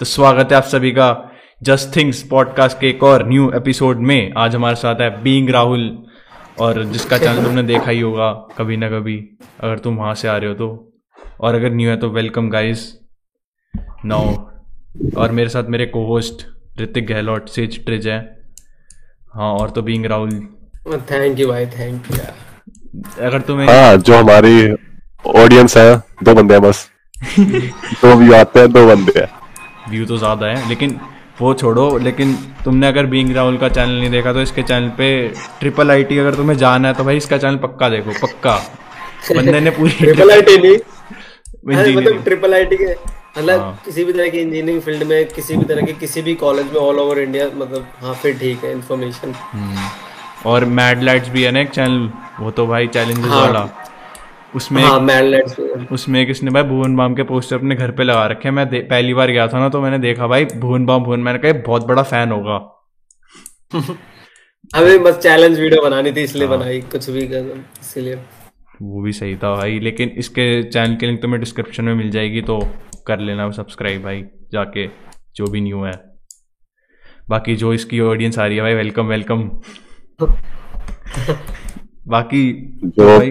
तो स्वागत है आप सभी का जस्ट थिंग्स पॉडकास्ट के एक और न्यू एपिसोड में। आज हमारे साथ है बीइंग राहुल और जिसका चैनल तुमने देखा ही होगा कभी ना कभी अगर तुम वहाँ से आ रहे हो तो। और अगर न्यू है तो वेलकम गाइस नाउ और मेरे साथ मेरे को होस्ट ऋतिक गहलोत सेज ट्रिज है। हाँ और तो बीइंग राहुल थैंक यू भाई थैंक यू अगर तुम्हें हाँ जो हमारी ऑडियंस है दो बंदे हैं बस। दो व्यू आते हैं दो बंदे हैं। व्यू तो ज़्यादा है लेकिन वो छोड़ो लेकिन तुमने अगर बीइंग राहुल का चैनल नहीं देखा तो इसके चैनल पे ट्रिपल आईटी अगर तुम्हें जाना है तो भाई इसका चैनल पक्का देखो पक्का बंदे ने पूरी ट्रिपल आईटी नहीं मतलब ट्रिपल आईटी के मतलब हाँ। किसी भी तरह की इंजीनियरिंग फ़ील्ड में किसी भी तरह के किसी भी कॉलेज में ऑल ओवर इंडिया मतलब हाँ फिर ठीक है इन्फॉर्मेशन हम्म। और मैड लाइट्स भी है ना एक चैनल वो तो भाई चैलेंजेस हाँ। उसमें हाँ उसमें किसने भाई भुवन बाम के पोस्टर अपने घर पे लगा रखे मैं पहली बार गया था ना तो मैंने देखा भाई भुवन बाम भुवन मैंने कहा बहुत बड़ा फ़ैन होगा। हमें बस चैलेंज वीडियो बनानी थी इसलिए हाँ। बनाई कुछ भी कर इसीलिए। वो भी सही था भाई लेकिन इसके चैनल की लिंक तुम्हें डिस्क्रिप्शन में मिल जाएगी तो कर लेना सब्सक्राइब भाई जाके जो भी न्यू है। बाकी जो इसकी ऑडियंस आ रही है भाई वेलकम वेलकम बाकी जो भाई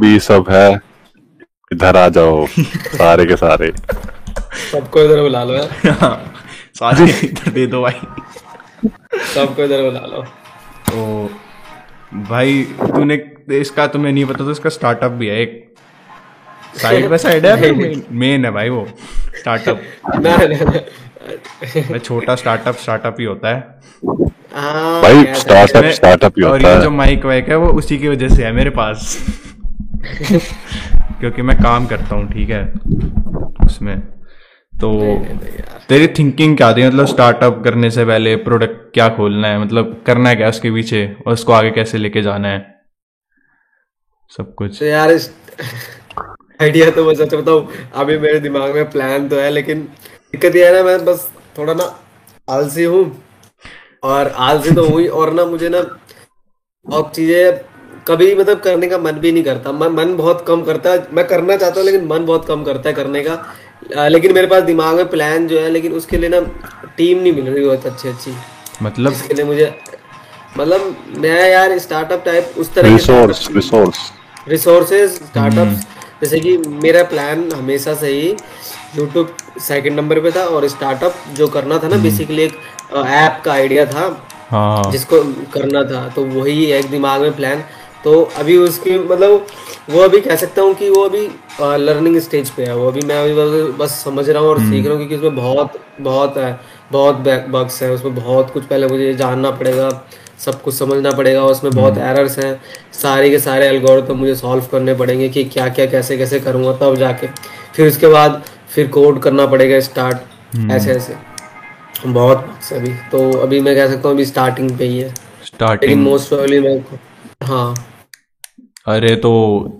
भी सब है। इधर आ जाओ सारे के सारे। सबको इधर बुला लो यार। सारे इधर दे दो भाई। सबको इधर बुला लो। तो भाई तूने इसका तुम्हें नहीं पता तो इसका स्टार्टअप भी है। एक साइड बाय साइड है मेन है भाई वो? स्टार्टअप भाई छोटा स्टार्टअप स्टार्टअप ही होता है। हाँ भाई था? स्टार्टअप इसमें- स्टार्टअप ही और ये जो माइक वाइक है वो उसी की वजह से है मेरे पास। क्योंकि मैं काम करता हूँ, ठीक है? उसमें। तो तेरी थिंकिंग क्या थी? मतलब स्टार्टअप करने से पहले प्रोडक्ट क्या खोलना है? मतलब करना है क्या उसके पीछे? और उसको आगे कैसे लेके जाना है? सब कुछ। तो यार इस आइडिया तो मैं सच बताऊँ, अभी मेरे दिमाग में प्लान तो है, लेकिन दिक्कत यह है ना, मैं बस थोड़ा ना आलसी हूँ। और आलसी तो हुई और ना मुझे ना बहुत चीज़ें कभी मतलब करने का मन भी नहीं करता। मन मन बहुत कम करता है। मैं करना चाहता हूँ लेकिन मन बहुत कम करता है करने का। लेकिन मेरे पास दिमाग में प्लान जो है लेकिन उसके लिए ना टीम नहीं मिल रही बहुत अच्छी अच्छी मतलब? इसके लिए मुझे मतलब मैं यार स्टार्टअप टाइप उस तरह रिसोर्स रिसोर्स रिसोर्सेज स्टार्टअप्स जैसे कि मेरा प्लान हमेशा से ही यूट्यूब सेकंड नंबर पे था और स्टार्टअप जो करना था ना बेसिकली एक ऐप का आइडिया था। हाँ। जिसको करना था तो वही एक दिमाग में प्लान तो अभी उसकी मतलब वो अभी कह सकता हूँ कि वो अभी लर्निंग स्टेज पे है। वो अभी मैं अभी बस, बस समझ रहा हूँ और सीख रहा हूँ क्योंकि उसमें बहुत बहुत है बहुत बग्स है उसमें बहुत कुछ पहले मुझे जानना पड़ेगा सब कुछ समझना पड़ेगा उसमें बहुत एरर्स हैं। सारे के सारे एल्गोरिथम मुझे सॉल्व करने पड़ेंगे कि क्या क्या कैसे कैसे करूँगा तब जाके। फिर उसके बाद फिर कोड करना पड़ेगा स्टार्ट ऐसे ऐसे। बहुत अभी। तो अभी मैं कह सकता हूँ अभी स्टार्टिंग पे ही है। स्टार्टिंग मोस्ट मैं हाँ। अरे तो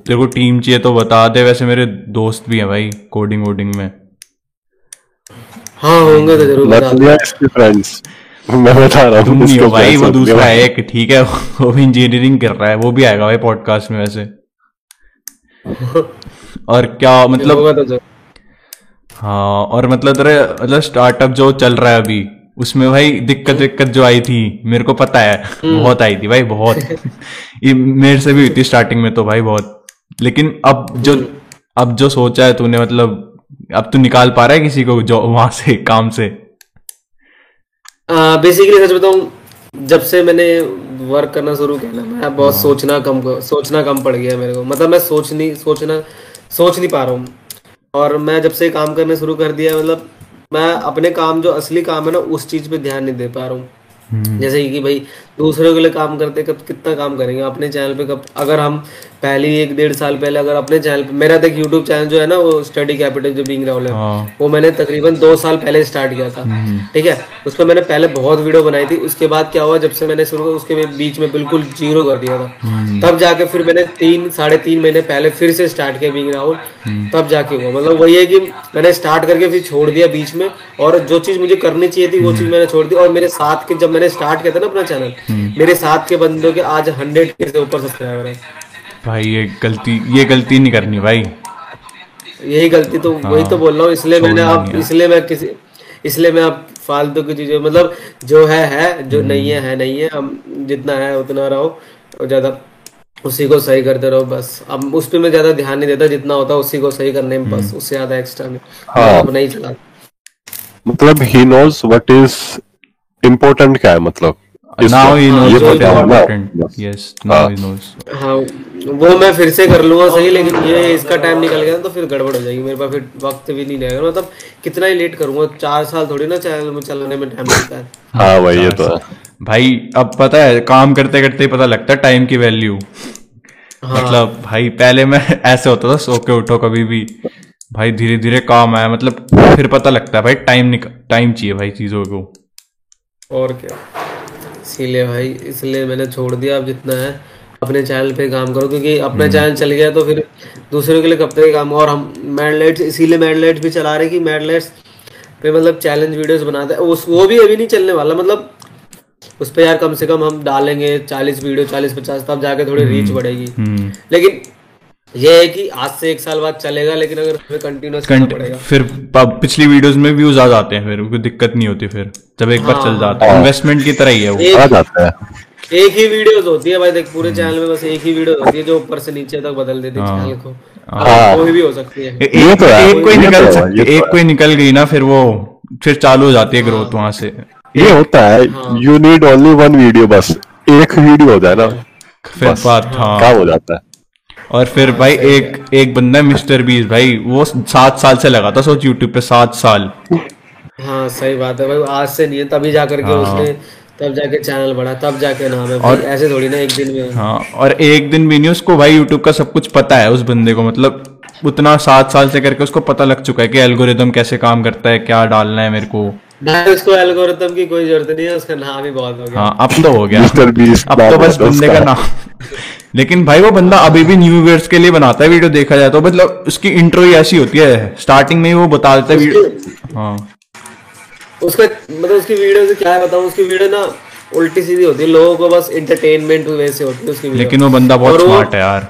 तेरे को टीम चाहिए तो बता दे वैसे मेरे दोस्त भी हैं भाई कोडिंग वोडिंग में। हाँ होंगे तो ज़रूर बता मतलब इसके फ्रेंड्स मैं बता रहा हूँ नहीं हो भाई वो दूसरा है एक ठीक है वो भी इंजीनियरिंग कर रहा है वो भी आएगा भाई पॉडकास्ट में वैसे। और क्या मतलब तो हाँ और मतलब तेरे मतलब स्टार्टअप जो चल रहा है अभी उसमें भाई दिक्कत दिक्कत जो आई थी मेरे को पता है। बहुत आई थी भाई बहुत। ये मेरे से भी हुई थी स्टार्टिंग में तो भाई बहुत। लेकिन अब जो अब जो सोचा है तूने मतलब अब तू निकाल पा रहा है किसी को जो वहाँ से काम से? बेसिकली सच बताऊँ जब से मैंने वर्क करना शुरू किया ना मैं बहुत सोचना कम सोचना कम पड़ गया मेरे को। मतलब मैं सोच नहीं सोचना सोच नहीं पा रहा हूँ। और मैं जब से काम करना शुरू कर दिया मतलब मैं अपने काम जो असली काम है ना उस चीज़ पे ध्यान नहीं दे पा रहा हूँ। जैसे कि भाई दूसरों के लिए काम करते कब कितना काम करेंगे? अपने चैनल पे कब अगर हम पहले एक डेढ़ साल पहले अगर अपने चैनल पे मेरा देख यूट्यूब चैनल जो है ना वो स्टडी कैपिटल जो बीइंग राहुल है हाँ। वो मैंने तकरीबन दो साल पहले स्टार्ट किया था। ठीक है? उस पर मैंने पहले बहुत वीडियो बनाई थी उसके बाद क्या हुआ जब से मैंने शुरू उसके बीच में बिल्कुल ज़ीरो कर दिया था। तब जाके फिर मैंने तीन साढ़े तीन महीने पहले फिर से स्टार्ट किया बीइंग राहुल तब जाके हुआ। मतलब वही है कि मैंने स्टार्ट करके फिर छोड़ दिया बीच में और जो चीज़ मुझे करनी चाहिए थी वो चीज़ मैंने छोड़ दी और मेरे साथ के जब मैंने स्टार्ट किया था ना अपना चैनल मेरे साथ के बंदों के आज हंड्रेड के ऊपर सब्सक्राइबर है। भाई ये गलती ये गलती नहीं करनी भाई। यही गलती तो वही तो बोल रहा हूँ इसलिए मैंने है। इसलिए मैं किसी इसलिए मैं अब फालतू की चीज़ें मतलब जो है है जो नहीं है है नहीं है हम जितना है उतना रहो और ज़्यादा उसी को सही करते रहो बस। अब उस पर मैं ज़्यादा ध्यान नहीं देता जितना होता उसी को सही करने में बस उससे ज़्यादा एक्स्ट्रा नहीं। हाँ। अब नहीं चला। मतलब he knows what is important क्या है मतलब? नाउ वक्त ही नोज़ ये व्हाट पता इज़ है ना इम्पोर्टेंट बस। यस नाउ ही हाँ वो मैं फिर से कर लूँगा सही लेकिन ये इसका टाइम निकल गया तो फिर गड़बड़ हो जाएगी। मेरे पास फिर वक्त भी नहीं रहेगा। मतलब कितना ही लेट करूँगा चार साल थोड़ी ना चैनल में चलाने में टाइम लगता है। हाँ भाई ये तो है। भाई अब पता है काम करते करते ही पता लगता है टाइम की वैल्यू हाँ। मतलब भाई पहले मैं ऐसे होता था सो के उठो कभी भी। भाई धीरे धीरे काम आया मतलब फिर पता लगता है भाई टाइम निक टाइम चाहिए भाई चीज़ों को। और क्या? इसीलिए भाई इसलिए मैंने छोड़ दिया। अब जितना है अपने चैनल पे काम करो क्योंकि अपना चैनल चल गया तो फिर दूसरों के लिए कब तक काम। और हम मैडलाइट्स इसीलिए मैडलाइट्स भी चला रहे कि मैडलाइट्स पे मतलब चैलेंज वीडियोस बनाते हैं। उस वो भी अभी नहीं चलने वाला मतलब उस पर यार कम से कम हम डालेंगे चालीस वीडियो चालीस पचास तब जाके थोड़ी रीच बढ़ेगी। हम्म। लेकिन ये है कि आज से एक साल बाद चलेगा लेकिन अगर हमें कंटिन्यूस करना पड़ेगा। फिर पिछली वीडियोस में व्यूज़ आ जाते हैं फिर कोई दिक्कत नहीं होती फिर जब एक बार चल जाता है। इन्वेस्टमेंट की तरह ही है वो। एक आ जाता है। एक ही वीडियोस होती है भाई देख पूरे चैनल में बस एक ही वीडियो होती है जो ऊपर से नीचे तक बदल देती है चैनल को। हाँ। कोई भी हो सकती है। एक, तो है, एक कोई तो निकल सकती तो एक कोई निकल गई ना फिर वो फिर चालू हो जाती है ग्रोथ वहाँ से। ये होता है you need only one video बस। एक वीडियो हो जाए ना। फिर बात हाँ। हो जाता है। और फिर भाई एक एक बंदा है मिस्टर बीस भाई वो सात साल से लगा था सोच यूट्यूब पे सात साल। हाँ सही बात है भाई आज से नहीं है तभी जा करके उसने तब जाके चैनल बढ़ा तब जाके नाम है भाई ऐसे थोड़ी ना एक दिन में। हाँ और एक दिन भी नहीं उसको भाई यूट्यूब का सब कुछ पता है उस बंदे को मतलब उतना सात साल से करके उसको पता लग चुका है कि एल्गोरिदम कैसे काम करता है क्या डालना है मेरे को। भाई उसको एल्गोरिथम की कोई ज़रूरत नहीं है उसका नाम ही बहुत हो गया। हाँ अब तो हो गया। अब तो बस बंदे का। नाम। लेकिन भाई वो बंदा अभी भी न्यू व्यूअर्स के लिए बनाता है वीडियो देखा जाए तो मतलब उसकी इंट्रो ही ऐसी होती है। स्टार्टिंग में ही वो बता देता है वीडियो हाँ। उसका मतलब उसकी वीडियो से क्या है बताऊँ? उसकी वीडियो ना उल्टी सीधी होती है। लोगों को बस इंटरटेनमेंट वैसे होती है उसकी वीडियो लेकिन वो बंदा बहुत स्मार्ट है यार।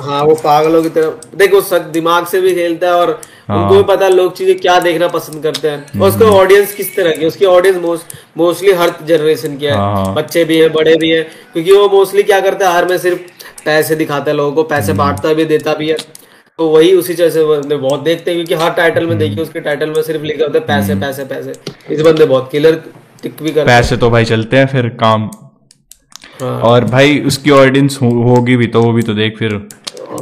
हाँ वो पागलों की तरह देखो सच दिमाग से भी खेलता है और। उनको भी पता है लोग चीज़ें क्या देखना पसंद करते हैं और उसका हम्म। ऑडियंस किस तरह की उसकी ऑडियंस मोस्टली हर जनरेशन की है हाँ, हाँ। बच्चे भी हैं बड़े भी हैं क्योंकि वो मोस्टली क्या करता है हर में सिर्फ़ पैसे दिखाता है लोगों को पैसे हम्म। बांटता भी देता भी है तो वही उसी तरह से बंदे बहुत देखते हैं क्योंकि हर टाइटल में हम्म। देखिए उसके टाइटल में सिर्फ़ लिखा होता है पैसे पैसे पैसे इस बंदे बहुत किलर टिक भी करते हैं पैसे तो भाई चलते हैं फिर काम हाँ। और भाई उसकी ऑडियंस होगी भी तो वो भी तो देख फिर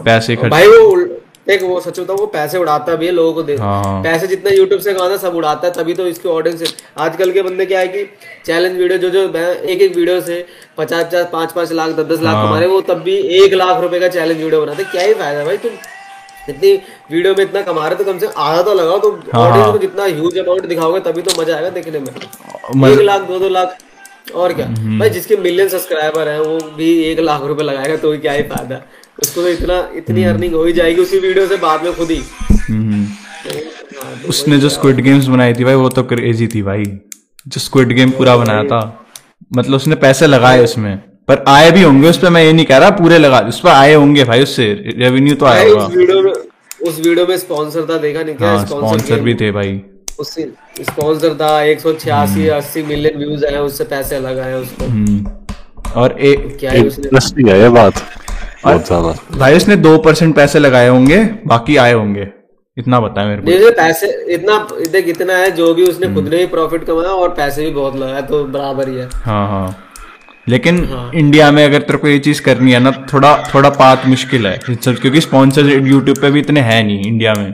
पैसे खर्च भाई वो देख वो सच बताऊँ वो पैसे उड़ाता भी है लोगों को दे हाँ। पैसे जितना यूट्यूब से कमाता सब उड़ाता है तभी तो इसकी ऑडियंस आजकल के बंदे क्या है कि चैलेंज वीडियो जो जो एक एक वीडियो से पचास पचास पाँच पाँच लाख दस दस लाख हाँ। कमा रहे वो तब भी एक लाख रुपए का चैलेंज वीडियो बनाते क्या ही फ़ायदा भाई तुम इतनी वीडियो में इतना कमा रहे तो कम से कम आधा तो लगाओ तो ऑडियंस हाँ। को जितना ह्यूज अमाउंट दिखाओगे तभी तो मज़ा आएगा देखने में एक लाख दो दो लाख और क्या हम्म। भाई जिसके मिलियन सब्सक्राइबर हैं वो भी एक लाख रुपए लगाएगा तो क्या ही फ़ायदा उसको तो इतना इतनी हम्म। अर्निंग हो ही जाएगी उसी वीडियो से बाद में खुद ही। हम्म। हाँ, तो उसने जो स्क्विड गेम्स बनाई थी भाई वो तो क्रेजी थी भाई। जो स्क्विड गेम पूरा बनाया था। मतलब उसने पैसे लगाए उसमें। पर आए भी होंगे उस पर मैं ये नहीं कह रहा पूरे लगा उस पर आए होंगे भाई उससे रेवेन्यू तो आया होगा उस वीडियो में उस वीडियो में स्पॉन्सर था देखा नहीं क्या? हाँ स्पॉन्सर भी थे भाई। उससे स्पॉन्सर था एक सौ छियासी अस्सी मिलियन व्यूज़ आए उससे पैसे अलग आए उसको। हम्म। और ए, क्या ही उसने है ये बात। बहुत ज़्यादा। भाई उसने दो परसेंट पैसे लगाए होंगे बाकी आए होंगे। इतना बताया मेरे को। नहीं नहीं, पैसे इतना देख इतना है जो भी उसने खुद ने ही प्रॉफिट कमाया और पैसे भी बहुत लगाया तो बराबर ही है। हाँ हाँ। लेकिन हाँ। इंडिया में अगर तेरे को ये चीज़ करनी है ना थोड़ा थोड़ा पात मुश्किल है क्योंकि स्पॉन्सर यूट्यूब पे भी इतने हैं नहीं इंडिया में।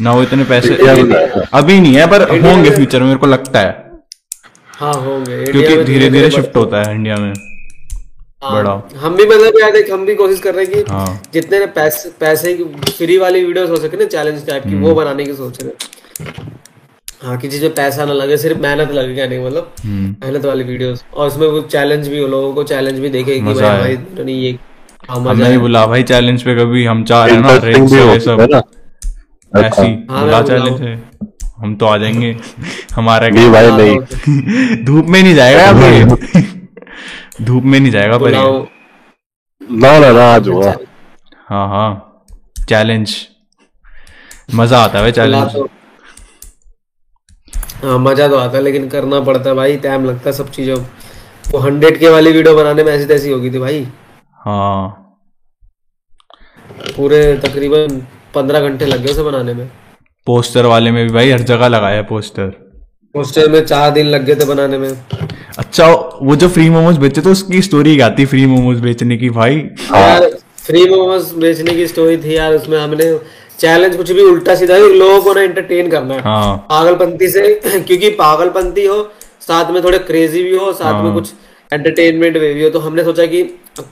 ना वो इतने पैसे अभी नहीं है पर होंगे फ्यूचर में मेरे को लगता है। हाँ होंगे। क्योंकि धीरे धीरे शिफ्ट होता है इंडिया में। बड़ा। हम भी मतलब यार देख हम भी कोशिश कर रहे हैं कि हाँ। जितने ना पैसे पैसे की फ्री वाली वीडियोस हो सके ना चैलेंज टाइप की हम्म। वो बनाने की सोच रहे हैं। हाँ कि जिसमें पैसा ना लगे सिर्फ़ मेहनत लगे क्या नहीं मतलब हम्म। मेहनत वाली वीडियोस और उसमें वो चैलेंज भी हो लोगों को चैलेंज भी देखे कि भाई। भाई ये हाँ, हम मज़ा नहीं है बुला भाई चैलेंज पे कभी हम चाह रहे हैं ना भी ये सब। ऐसी हाँ, बुला चैलेंज है। हम तो आ जाएँगे। हमारा भाई नहीं। धूप में नहीं जाएगा अब ये धूप में नहीं जाएगा पर ना ना ना आज हुआ हाँ हाँ। चैलेंज मज़ा आता है चैलेंज तो। हाँ मज़ा तो आता है लेकिन करना पड़ता है भाई टाइम लगता है सब चीज़ों। वो हंड्रेड के वाली वीडियो बनाने में ऐसी तैसी होगी थी भाई। हाँ। पूरे तकरीबन पंद्रह घंटे लग गए उसे बनाने में। पोस्टर वाले में भी भाई हर जगह लगाया पोस्टर पोस्टर में चार दिन लग गए थे बनाने में। अच्छा वो जो फ्री मोमोज बेचे तो उसकी स्टोरी क्या थी फ्री मोमोज बेचने की भाई? यार फ्री मोमोज बेचने की स्टोरी थी यार उसमें हमने चैलेंज कुछ भी उल्टा सीधा ही लोगों को ना एंटरटेन करना है। हाँ। पागलपंती से क्योंकि पागलपंती हो साथ में थोड़े क्रेजी भी हो साथ हाँ। में कुछ एंटरटेनमेंट भी हो तो हमने सोचा कि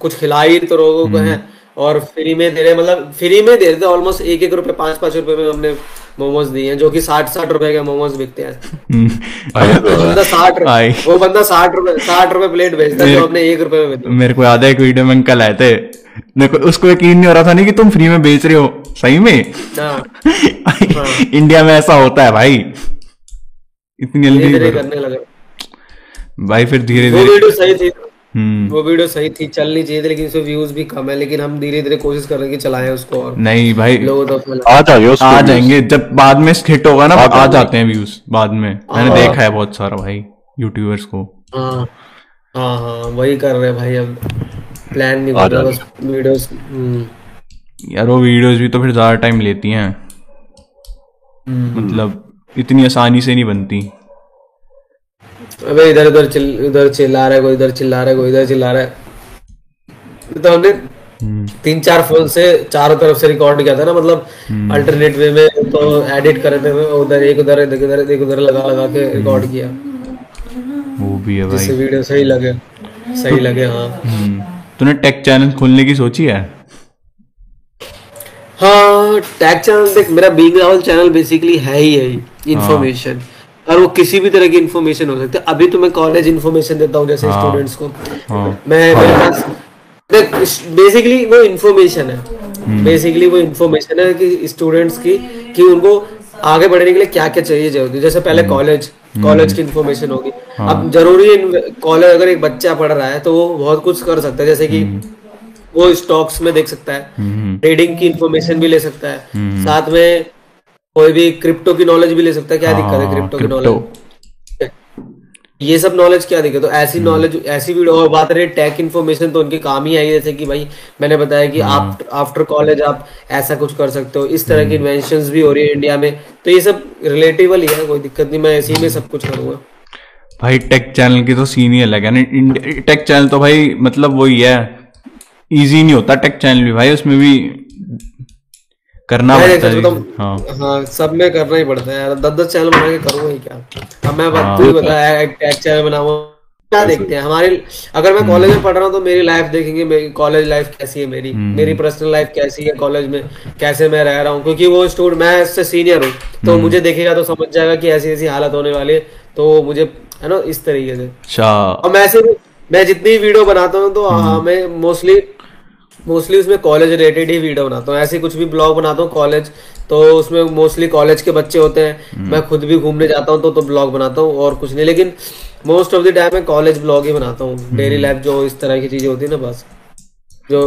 कुछ खिलाई तो लोगों को है। और फ्री में दे रहे मतलब फ्री में दे रहे थे ऑलमोस्ट एक एक रुपए पाँच पाँच रुपए में हमने मोमोज दिए हैं जो कि साठ साठ रुपए के मोमोज बिकते हैं। हम्म, तो है। बंदा साठ रुपए वो बंदा साठ रुपए साठ रुपए प्लेट बेचता है जो हमने एक रुपए में मेरे को याद है एक वीडियो में अंकल आए थे। मेरे को उसको यकीन नहीं हो रहा था नहीं कि तुम फ्री में बेच रहे हो। सही में? हाँ। इंडिया में ऐसा होता है भाई। इतनी जल्दी करने लगा। भाई फिर धीरे धीरे वीडियो सही थी। वो वीडियो सही थी चलनी चाहिए थी लेकिन उसमें व्यूज़ भी कम है लेकिन हम धीरे धीरे कोशिश कर रहे हैं कि चलाएँ उसको और नहीं भाई लोगों। आ जाएँगे आ जाएँगे जब बाद में हिट होगा ना आ जाते हैं व्यूज़ बाद में। मैंने हाँ। देखा है बहुत सारा भाई यूट्यूबर्स को। हाँ हाँ हाँ वही कर रहे हैं भाई अब। प्लान नहीं कर बस वीडियोस यार वो वीडियोस भी तो फिर ज़्यादा टाइम लेती हैं। मतलब इतनी आसानी से नहीं बनती। अबे इधर उधर चिल उधर चिल्ला रहा है कोई इधर चिल्ला रहा है कोई इधर चिल्ला रहा है। तो हमने हम्म, तीन चार फ़ोन से चारों तरफ़ से रिकॉर्ड किया था ना मतलब अल्टरनेट वे में तो एडिट कर रहे थे उधर एक उधर एक उधर एक उधर लगा लगा के रिकॉर्ड किया। वो भी है भाई। जिससे वीडियो सही लगे सही लगे हाँ। हम्म, तूने टेक चैनल खोलने की सोची है? हाँ टैग चैनल देख मेरा बीइंग राहुल चैनल बेसिकली है ही है। इन्फॉर्मेशन और वो किसी भी तरह की इन्फॉर्मेशन हो सकती है। अभी तो मैं कॉलेज इन्फॉर्मेशन देता हूँ जैसे हाँ। स्टूडेंट्स को। हाँ। मैं मेरे पास बेसिकली वो इन्फॉर्मेशन है। हम्म। बेसिकली वो इन्फॉर्मेशन है कि स्टूडेंट्स की कि उनको आगे बढ़ने के लिए क्या क्या चाहिए ज़रूरी जैसे हम्म। पहले कॉलेज कॉलेज की इन्फॉर्मेशन होगी। अब ज़रूरी है कॉलेज अगर एक बच्चा पढ़ रहा है तो वो बहुत कुछ कर सकता है। जैसे कि वो स्टॉक्स में देख सकता है। हम्म, ट्रेडिंग की इन्फॉर्मेशन भी ले सकता है। साथ में कोई भी क्रिप्टो की नॉलेज भी ले सकता है क्या दिक्कत है हाँ, क्रिप्टो की नॉलेज ये सब नॉलेज क्या दिक्कत तो ऐसी नॉलेज ऐसी वीडियो और बात रही टेक इन्फॉर्मेशन तो उनके काम ही आई जैसे कि भाई मैंने बताया कि आप आफ्टर कॉलेज आप ऐसा कुछ कर सकते हो। इस तरह की इन्वेंशन भी हो रही है इंडिया में। तो ये सब रिलेटेबल ही है कोई दिक्कत नहीं मैं इसी में सब कुछ करूँगा। भाई टेक चैनल की तो सीन ही अलग है ना। टेक चैनल तो भाई मतलब वही है। इजी नहीं होता टेक चैनल भी भाई उसमें भी करना पड़ता है बताऊँ, हाँ। हाँ सब में करना ही पड़ता है यार। दस दस चैनल बना के करूँगा ही क्या? अब मैं हाँ। बात तू ही। बता एक चैनल बनाऊँगा क्या देखते हैं? हमारे अगर मैं कॉलेज में पढ़ रहा हूँ तो मेरी लाइफ देखेंगे मेरी कॉलेज लाइफ कैसी है मेरी? मेरी पर्सनल लाइफ कैसी है कॉलेज में? कैसे मैं रह रहा हूँ? क्योंकि वो स्टूडेंट मैं इससे सीनियर हूँ। तो मुझे देखेगा तो समझ जाएगा कि ऐसी ऐसी हालत होने वाली है। तो मुझे है ना इस तरीके से। अच्छा। और मैं ऐसे मैं जितनी वीडियो बनाता हूँ तो हाँ मैं मोस्टली मोस्टली उसमें कॉलेज रिलेटेड ही वीडियो बनाता हूँ। ऐसे कुछ भी ब्लॉग बनाता हूँ कॉलेज तो उसमें मोस्टली कॉलेज के बच्चे होते हैं। मैं खुद भी घूमने जाता हूँ तो तो ब्लॉग बनाता हूँ और कुछ नहीं। लेकिन मोस्ट ऑफ़ द टाइम मैं कॉलेज ब्लॉग ही बनाता हूँ। डेली लाइफ जो इस तरह की चीज़ें होती है ना बस। जो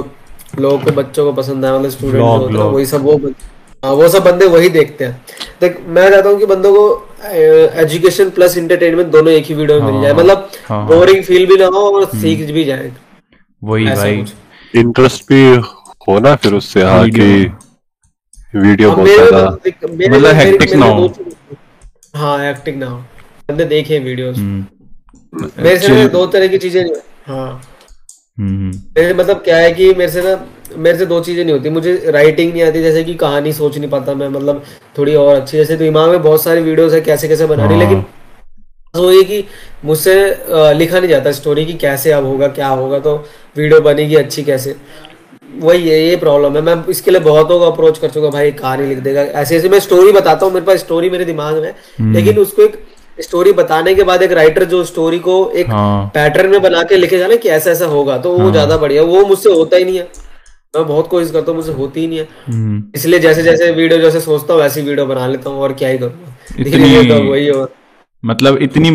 लोगों को बच्चों को पसंद है मतलब स्टूडेंट होते हैं वही सब वो हाँ वो सब बंदे वही देखते हैं। देख मैं चाहता हूँ कि बंदों को एजुकेशन प्लस इंटरटेनमेंट दोनों एक ही वीडियो में मिल जाए। मतलब हाँ, हाँ। बोरिंग फील भी ना हो और सीख भी जाए। वही भाई। इंटरेस्ट भी हो ना फिर उससे हाँ कि वीडियो बहुत ज़्यादा मतलब मेरे ना हो। दो हाँ। हेक्टिक ना हो। बंदे देखे वीडियोस हम्म, मेरे से दो तरह की चीज़ें नहीं हाँ। हम्म, मेरे मतलब क्या है कि मेरे से ना मेरे से दो चीज़ें नहीं होती। मुझे राइटिंग नहीं आती जैसे कि कहानी सोच नहीं पाता मैं। मतलब थोड़ी और अच्छी जैसे दिमाग में बहुत सारी वीडियोस है कैसे कैसे बना रही हाँ। लेकिन वो ये कि मुझसे लिखा नहीं जाता स्टोरी की कैसे अब होगा क्या होगा तो वीडियो बनेगी अच्छी कैसे? वही है ये प्रॉब्लम है। मैं इसके लिए बहुतों को अप्रोच कर चुका भाई कहानी लिख देगा। ऐसे ऐसे मैं स्टोरी बताता हूँ मेरे पास स्टोरी मेरे दिमाग में लेकिन उसको एक स्टोरी बताने के बाद एक राइटर जो स्टोरी को एक हाँ। पैटर्न में बना के लिखेगा ना कि ऐसा ऐसा होगा तो वो ज़्यादा बढ़िया वो मुझसे होता ही नहीं है। मैं बहुत कोशिश करता हूँ मुझसे होती ही नहीं है। हम्म, इसलिए जैसे जैसे वीडियो जैसे सोचता हूँ वैसी वीडियो बना लेता हूँ और क्या ही करूँगा तो वही हो। मतलब इतनी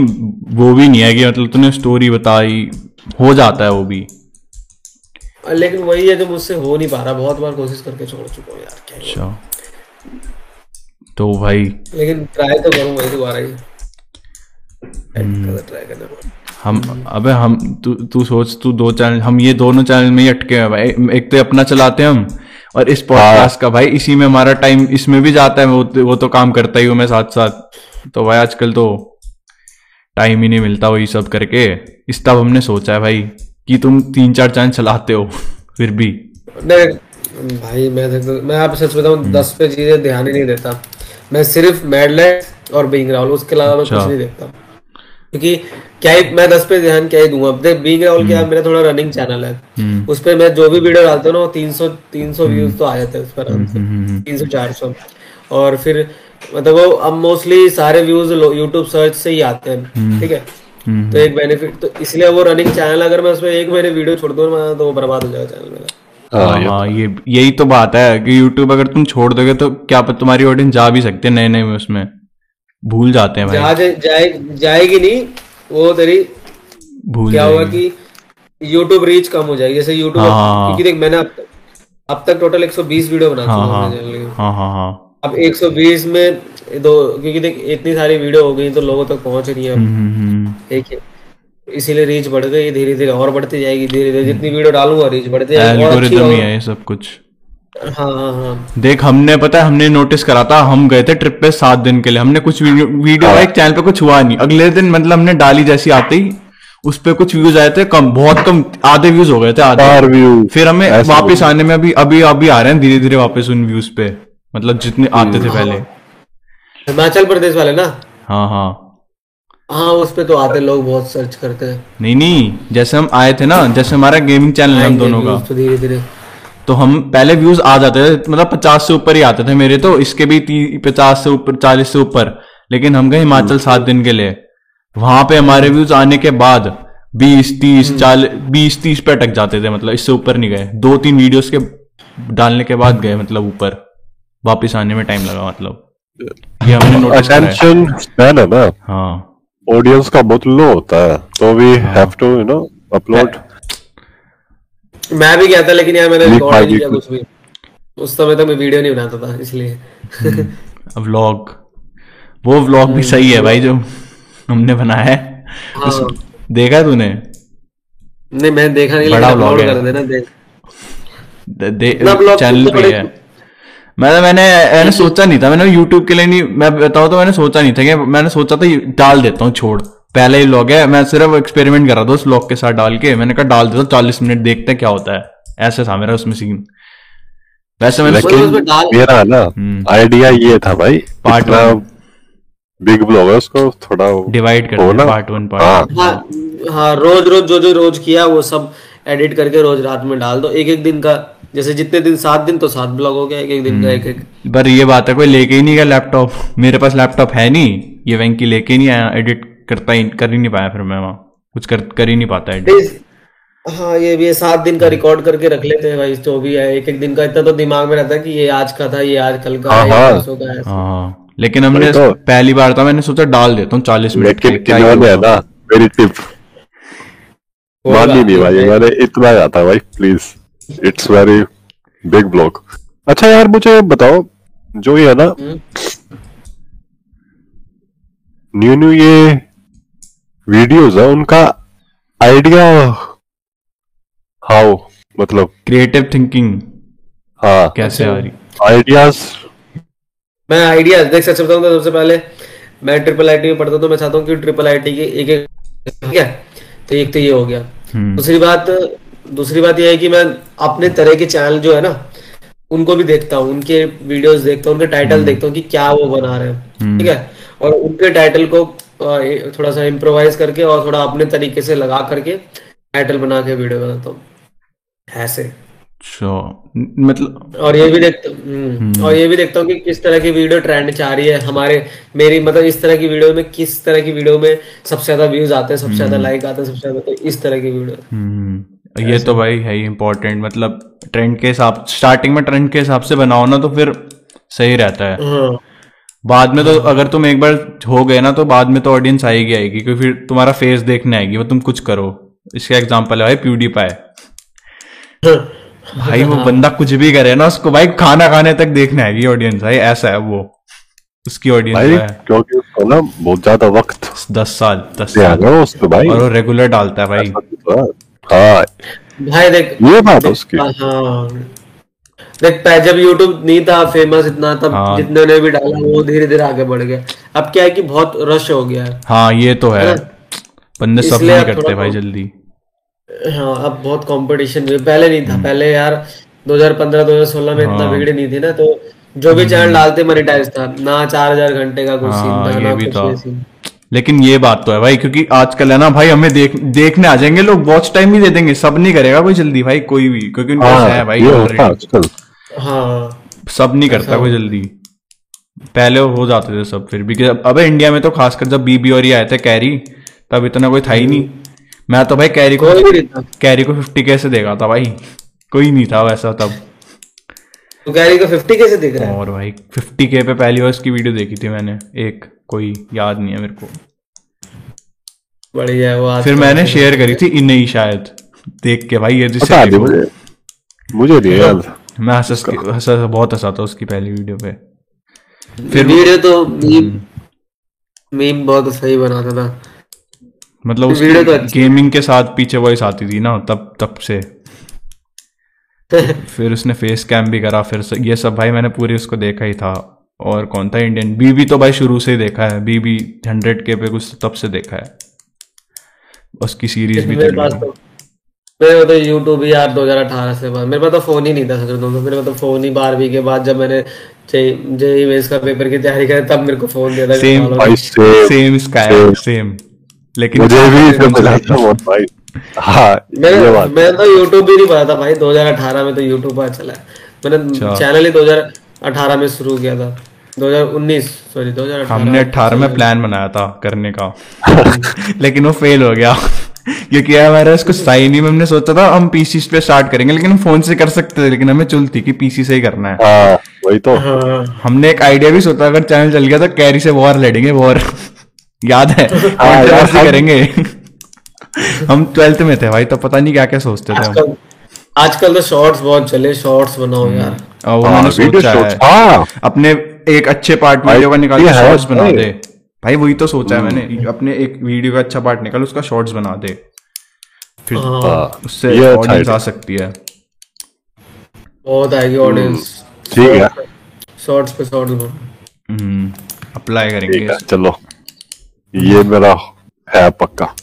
वो भी नहीं है कि मतलब तूने स्टोरी बताई हो जाता है वो भी। लेकिन वही है जो मुझसे हो नहीं पा रहा बहुत बार कोशिश करके छोड़ चुका हूँ यार क्या अच्छा। तो भाई लेकिन ट्राई तो करूँगा ही दोबारा ही। ट्राई करना हम अबे हम तू तू सोच तू दो चैनल हम ये दोनों चैनल में ही अटके हैं भाई। एक तो अपना चलाते हैं हम और इस पॉडकास्ट का भाई इसी में हमारा टाइम इसमें भी जाता है वो वो तो काम करता ही हूँ मैं साथ साथ तो भाई आजकल तो टाइम ही नहीं मिलता वही सब करके। इस तब हमने सोचा है भाई कि तुम तीन चार चैनल चलाते हो फिर भी। नहीं भाई मैं मैं आप सच बताऊँ दस पे चीज़ें ध्यान ही नहीं देता। मैं सिर्फ़ मैडलाइट और बिंग राहुल उसके अलावा मैं कुछ अच्छा। नहीं देखता। क्योंकि क्या ही मैं दस पे ध्यान क्या ही दूँगा। देख बीइंग राहुल क्या मेरा थोड़ा रनिंग चैनल है। उस पे मैं जो भी वीडियो डालता हूँ ना वो तीन सौ तीन सौ व्यूज़ तो आ जाते हैं उस पर आराम से। तीन सौ चार सौ। और फिर मतलब वो अब मोस्टली सारे व्यूज़ यूट्यूब सर्च से ही आते हैं। ठीक है? तो एक बेनिफिट तो इसलिए वो रनिंग चैनल अगर मैं उसमें एक महीने वीडियो छोड़ दूँ ना तो वो बर्बाद हो जाएगा चैनल मेरा। हाँ, हाँ हाँ ये यही तो बात है कि यूट्यूब अगर तुम छोड़ दोगे तो क्या तुम्हारी ऑडियंस जा भी सकते हैं नए नए उसमें? भूल जाते हैं भाई। जा जाए जाएगी नहीं वो तेरी भूल क्या होगा कि YouTube रीच कम हो जाएगी। जैसे YouTube हाँ। क्योंकि देख मैंने अब तक अब तक टोटल 120 वीडियो बना हाँ हाँ। हाँ। हाँ हाँ अब 120 में दो क्योंकि देख इतनी सारी वीडियो हो गई तो लोगों तक पहुँच रही है अब, हम्म, हम्म, ठीक है। इसीलिए रीच बढ़ गई धीरे धीरे और बढ़ती जाएगी धीरे धीरे जितनी वीडियो डालूँगा रीच बढ़ती जाएगी। और अच्छी ही। है सब कुछ। हाँ। हाँ हाँ देख हमने पता है हमने नोटिस करा था हम गए थे ट्रिप पे सात दिन के लिए। हमने कुछ वीडियो वीडियो एक चैनल पे कुछ हुआ नहीं। अगले दिन मतलब हमने डाली जैसी आते ही उस पे कुछ व्यूज़ आए थे कम बहुत कम आधे व्यूज़ हो गए थे आधे। फिर हमें वापस आने में अभी अभी अभी आ रहे हैं धीरे धीरे वापस उन व्यूज़ पे मतलब जितने आते थे पहले। हिमाचल प्रदेश वाले ना? हाँ हाँ। हाँ उस पे तो आते लोग बहुत सर्च करते हैं। नहीं नहीं जैसे हम आए थे ना जैसे हमारा गेमिंग चैनल है हम दोनों का। तो धीरे धीरे तो हम पहले व्यूज़ आ जाते थे मतलब पचास से ऊपर ही आते थे मेरे तो इसके भी पचास से ऊपर चालीस से ऊपर। लेकिन हम गए हिमाचल सात दिन के लिए। वहाँ पे हमारे व्यूज़ आने के बाद बीस तीस चालीस बीस तीस पे अटक जाते थे मतलब इससे ऊपर नहीं गए। दो तीन वीडियोस के डालने के बाद गए मतलब ऊपर। वापस आने में टाइम लगा मतलब। ये हमने नोटिस है। अटेंशन स्पैन है ना? हाँ। ऑडियंस का बहुत लो होता है तो we have to you know upload मैं भी गया था लेकिन यार मैंने रिकॉर्ड नहीं किया कुछ भी। उस समय तक मैं वीडियो नहीं बनाता था इसलिए। व्लॉग वो व्लॉग भी सही है भाई जो हमने बनाया है। हाँ। देखा है तूने? नहीं मैं देखा नहीं बड़ा अपलोड कर देना देख। दे- दे- चैनल तो पे है। मैंने मैंने मैंने सोचा नहीं था मैंने यूट्यूब के लिए नहीं मैं बताऊँ तो मैंने सोचा नहीं था कि मैंने सोचा था डाल देता हूँ छोड़। पहले ही लॉग है। मैं सिर्फ़ एक्सपेरिमेंट कर रहा था उस लॉग के साथ डाल के। मैंने कहा डाल देता चालीस मिनट देखते हैं क्या होता है। ऐसे था मेरा उसमें सीन वैसे मैंने मेरा ना हम्म। आइडिया ये था भाई Part इतना बिग ब्लॉग है उसको थोड़ा डिवाइड ना? पार्ट वन पार्ट हाँ। हाँ हाँ रोज रोज जो जो रोज किया वो सब एडिट करके रोज रात में डाल दो। एक एक दिन का जैसे जितने दिन सात दिन तो सात ब्लॉग हो गया एक एक दिन का एक एक पर ये बात है कोई लेके ही नहीं गया लैपटॉप मेरे पास लैपटॉप है नहीं ये वेंकी लेके नहीं आया एडिट करता ही कर ही नहीं पाया फिर मैं वहाँ कुछ कर कर ही नहीं पाता एडिट हाँ ये भी सात दिन का रिकॉर्ड करके रख लेते हैं भाई जो भी है एक एक दिन का इतना तो दिमाग में रहता है कि ये आज का था ये आज कल का हाँ, है हाँ। का है हाँ लेकिन हमने तो। पहली बार था मैंने सोचा डाल देता हूँ चालीस मिनट के क्या इन्होंने होगा। ना मेरी टिप। मानी नहीं भाई मैंने इतना जाता भाई please it's very big blog अच्छा यार मुझे बताओ जो ये है ना हम्म। न्यू न्यू ये वीडियोस है उनका आइडिया हाउ मतलब क्रिएटिव थिंकिंग हाँ। कैसे आ रही? आइडियाज़ मैं आइडिया देख बताऊँ तो सबसे पहले मैं ट्रिपल आईटी में पढ़ता तो मैं चाहता हूँ कि ट्रिपल आईटी के एक एक ठीक है? तो एक तो ये हो गया। हम्म। दूसरी बात दूसरी बात ये है कि मैं अपने तरह के चैनल जो है ना उनको भी देखता हूँ उनके वीडियोस देखता हूँ उनके टाइटल देखता हूँ कि क्या वो बना रहे हैं। ठीक है? और उनके टाइटल को थोड़ा सा इम्प्रोवाइज करके और थोड़ा अपने तरीके से लगा करके टाइटल बना के वीडियो बनाता हूँ। ऐसे। अच्छा मतलब और ये भी देखता हूँ और ये भी देखता हूँ कि किस तरह की वीडियो ट्रेंड चाह रही है। हमारे मेरी मतलब इस तरह की वीडियो में किस तरह की वीडियो में सबसे ज़्यादा व्यूज़ आते हैं सबसे ज़्यादा लाइक आते हैं सबसे ज़्यादा तो इस तरह की वीडियो हम्म, ये तो भाई है ही इम्पोर्टेंट मतलब ट्रेंड के हिसाब स्टार्टिंग में ट्रेंड के हिसाब से बनाओ ना तो फिर सही रहता है। हाँ। बाद में तो अगर तुम एक बार हो गए ना तो बाद में तो ऑडियंस आएगी आएगी क्योंकि फिर तुम्हारा फेस देखने आएगी वो तुम कुछ करो। इसका एग्जांपल है भाई प्यूडी पाए भाई वो बंदा कुछ भी करे ना उसको भाई खाना खाने तक देखने आएगी ऑडियंस भाई ऐसा है वो। उसकी ऑडियंस है। क्योंकि उसको ना बहुत ज़्यादा वक्त दस साल दस साल। उस पे भाई। और वो रेगुलर डालता है भाई। हाँ। भाई देख ये बात उसकी। हाँ। देख पह- जब YouTube नहीं था फ़ेमस इतना तब हाँ। जितने ने भी डाला वो धीरे धीरे आगे बढ़ गया अब क्या है कि बहुत रश हो गया है। हाँ ये तो है। बंदे सब नहीं करते भाई जल्दी। हाँ अब बहुत कंपटीशन भी पहले नहीं हम्म। था पहले यार 2015 2016 में इतना हाँ। बिगड़ी नहीं थी ना तो जो भी चैनल डालते मोनेटाइज था। ना चार हज़ार घंटे का कुछ सीन हाँ, था ना कुछ सीन लेकिन ये बात तो है भाई क्योंकि आजकल है ना भाई हमें देख देखने आ जाएँगे लोग वॉच टाइम भी दे देंगे सब नहीं करेगा कोई जल्दी भाई कोई भी क्योंकि उनके पास है हाँ भाई है हाँ। सब नहीं करता कोई जल्दी। पहले हो जाते थे सब फिर भी अब इंडिया में तो खासकर जब बीबी और ये आए थे कैरी तब इतना कोई था ही नहीं। मैं तो भाई कैरी को कैरी को फिफ्टी कैसे देगा था भाई कोई नहीं था वैसा तब। तो कैरी को 50 कैसे दिख रहा है? और भाई फिफ्टी के पे पहली बार उसकी वीडियो देखी थी मैंने एक कोई याद नहीं है मेरे को। बढ़िया वो आज फिर मैंने शेयर करी थी इन्हें ही शायद देख के भाई ये जिससे पता मुझे। मुझे नहीं याद। मैं हंसा हंसा बहुत हंसा था उसकी पहली वीडियो पे। फिर वीडियो तो मीम हम्म। मीम बहुत सही बनाता था। मतलब वीडियो तो उसकी गेमिंग के साथ पीछे वॉइस आती थी ना तब तब से। फिर उसने फेस कैम भी करा फिर स- ये सब भाई मैंने पूरी उसको देखा ही था। और कौन था इंडियन बीबी तो भाई शुरू से ही देखा है। बीबी हंड्रेड के पे कुछ तब से देखा है। उसकी सीरीज़ भी मेरे पास है। तो मेरे पास तो यूट्यूब ही यार 2018 से बाद। मेरे पास तो फ़ोन ही नहीं था सच बताऊँ तो। मेरे पास तो फ़ोन ही बारहवीं के बाद जब मैंने जेई मेंस का पेपर की तैयारी करी तब मेरे को फ़ोन दिया था। सेम स्काई सेम लेकिन मुझे भी इसमें मिला था बहुत भाई। हाँ मैंने मैं तो यूट्यूब भी नहीं पता था भाई 2018 में तो यूट्यूब पर चला है। मैंने अच्छा। चैनल ही 2018 में शुरू किया था। 2019 सॉरी 2018 हमने अठारह में प्लान बनाया था करने का। लेकिन वो फेल हो गया। क्योंकि यार हमारा इसको साइन ही में हमने सोचा था हम पीसी पे स्टार्ट करेंगे लेकिन हम फ़ोन से कर सकते थे लेकिन हमें चलती कि पीसी से ही करना है। हाँ वही तो। हाँ। हमने एक आइडिया भी सोचा अगर चैनल चल गया तो कैरी से वॉर लड़ेंगे वॉर याद है हम- करेंगे। हम ट्वेल्थ में थे भाई तो पता नहीं क्या क्या सोचते थे हम। आजकल आजकल तो शॉर्ट्स बहुत चले शॉर्ट्स बनाओ यार। और वो हाँ, मैंने सोचा शॉर्ट्स है। हाँ। अपने एक अच्छे पार्ट वीडियो का निकाल के शॉर्ट्स बना दे। भाई वही तो सोचा है मैंने अपने एक वीडियो का अच्छा पार्ट निकाल उसका शॉर्ट्स बना दे। फिर हाँ, उससे अच्छा ऑडियंस आ सकती है। बहुत आएगी ऑडियंस ठीक है। शॉर्ट्स पे शॉर्ट्स बनो। अप्लाई करेंगे चलो। ये मेरा है पक्का।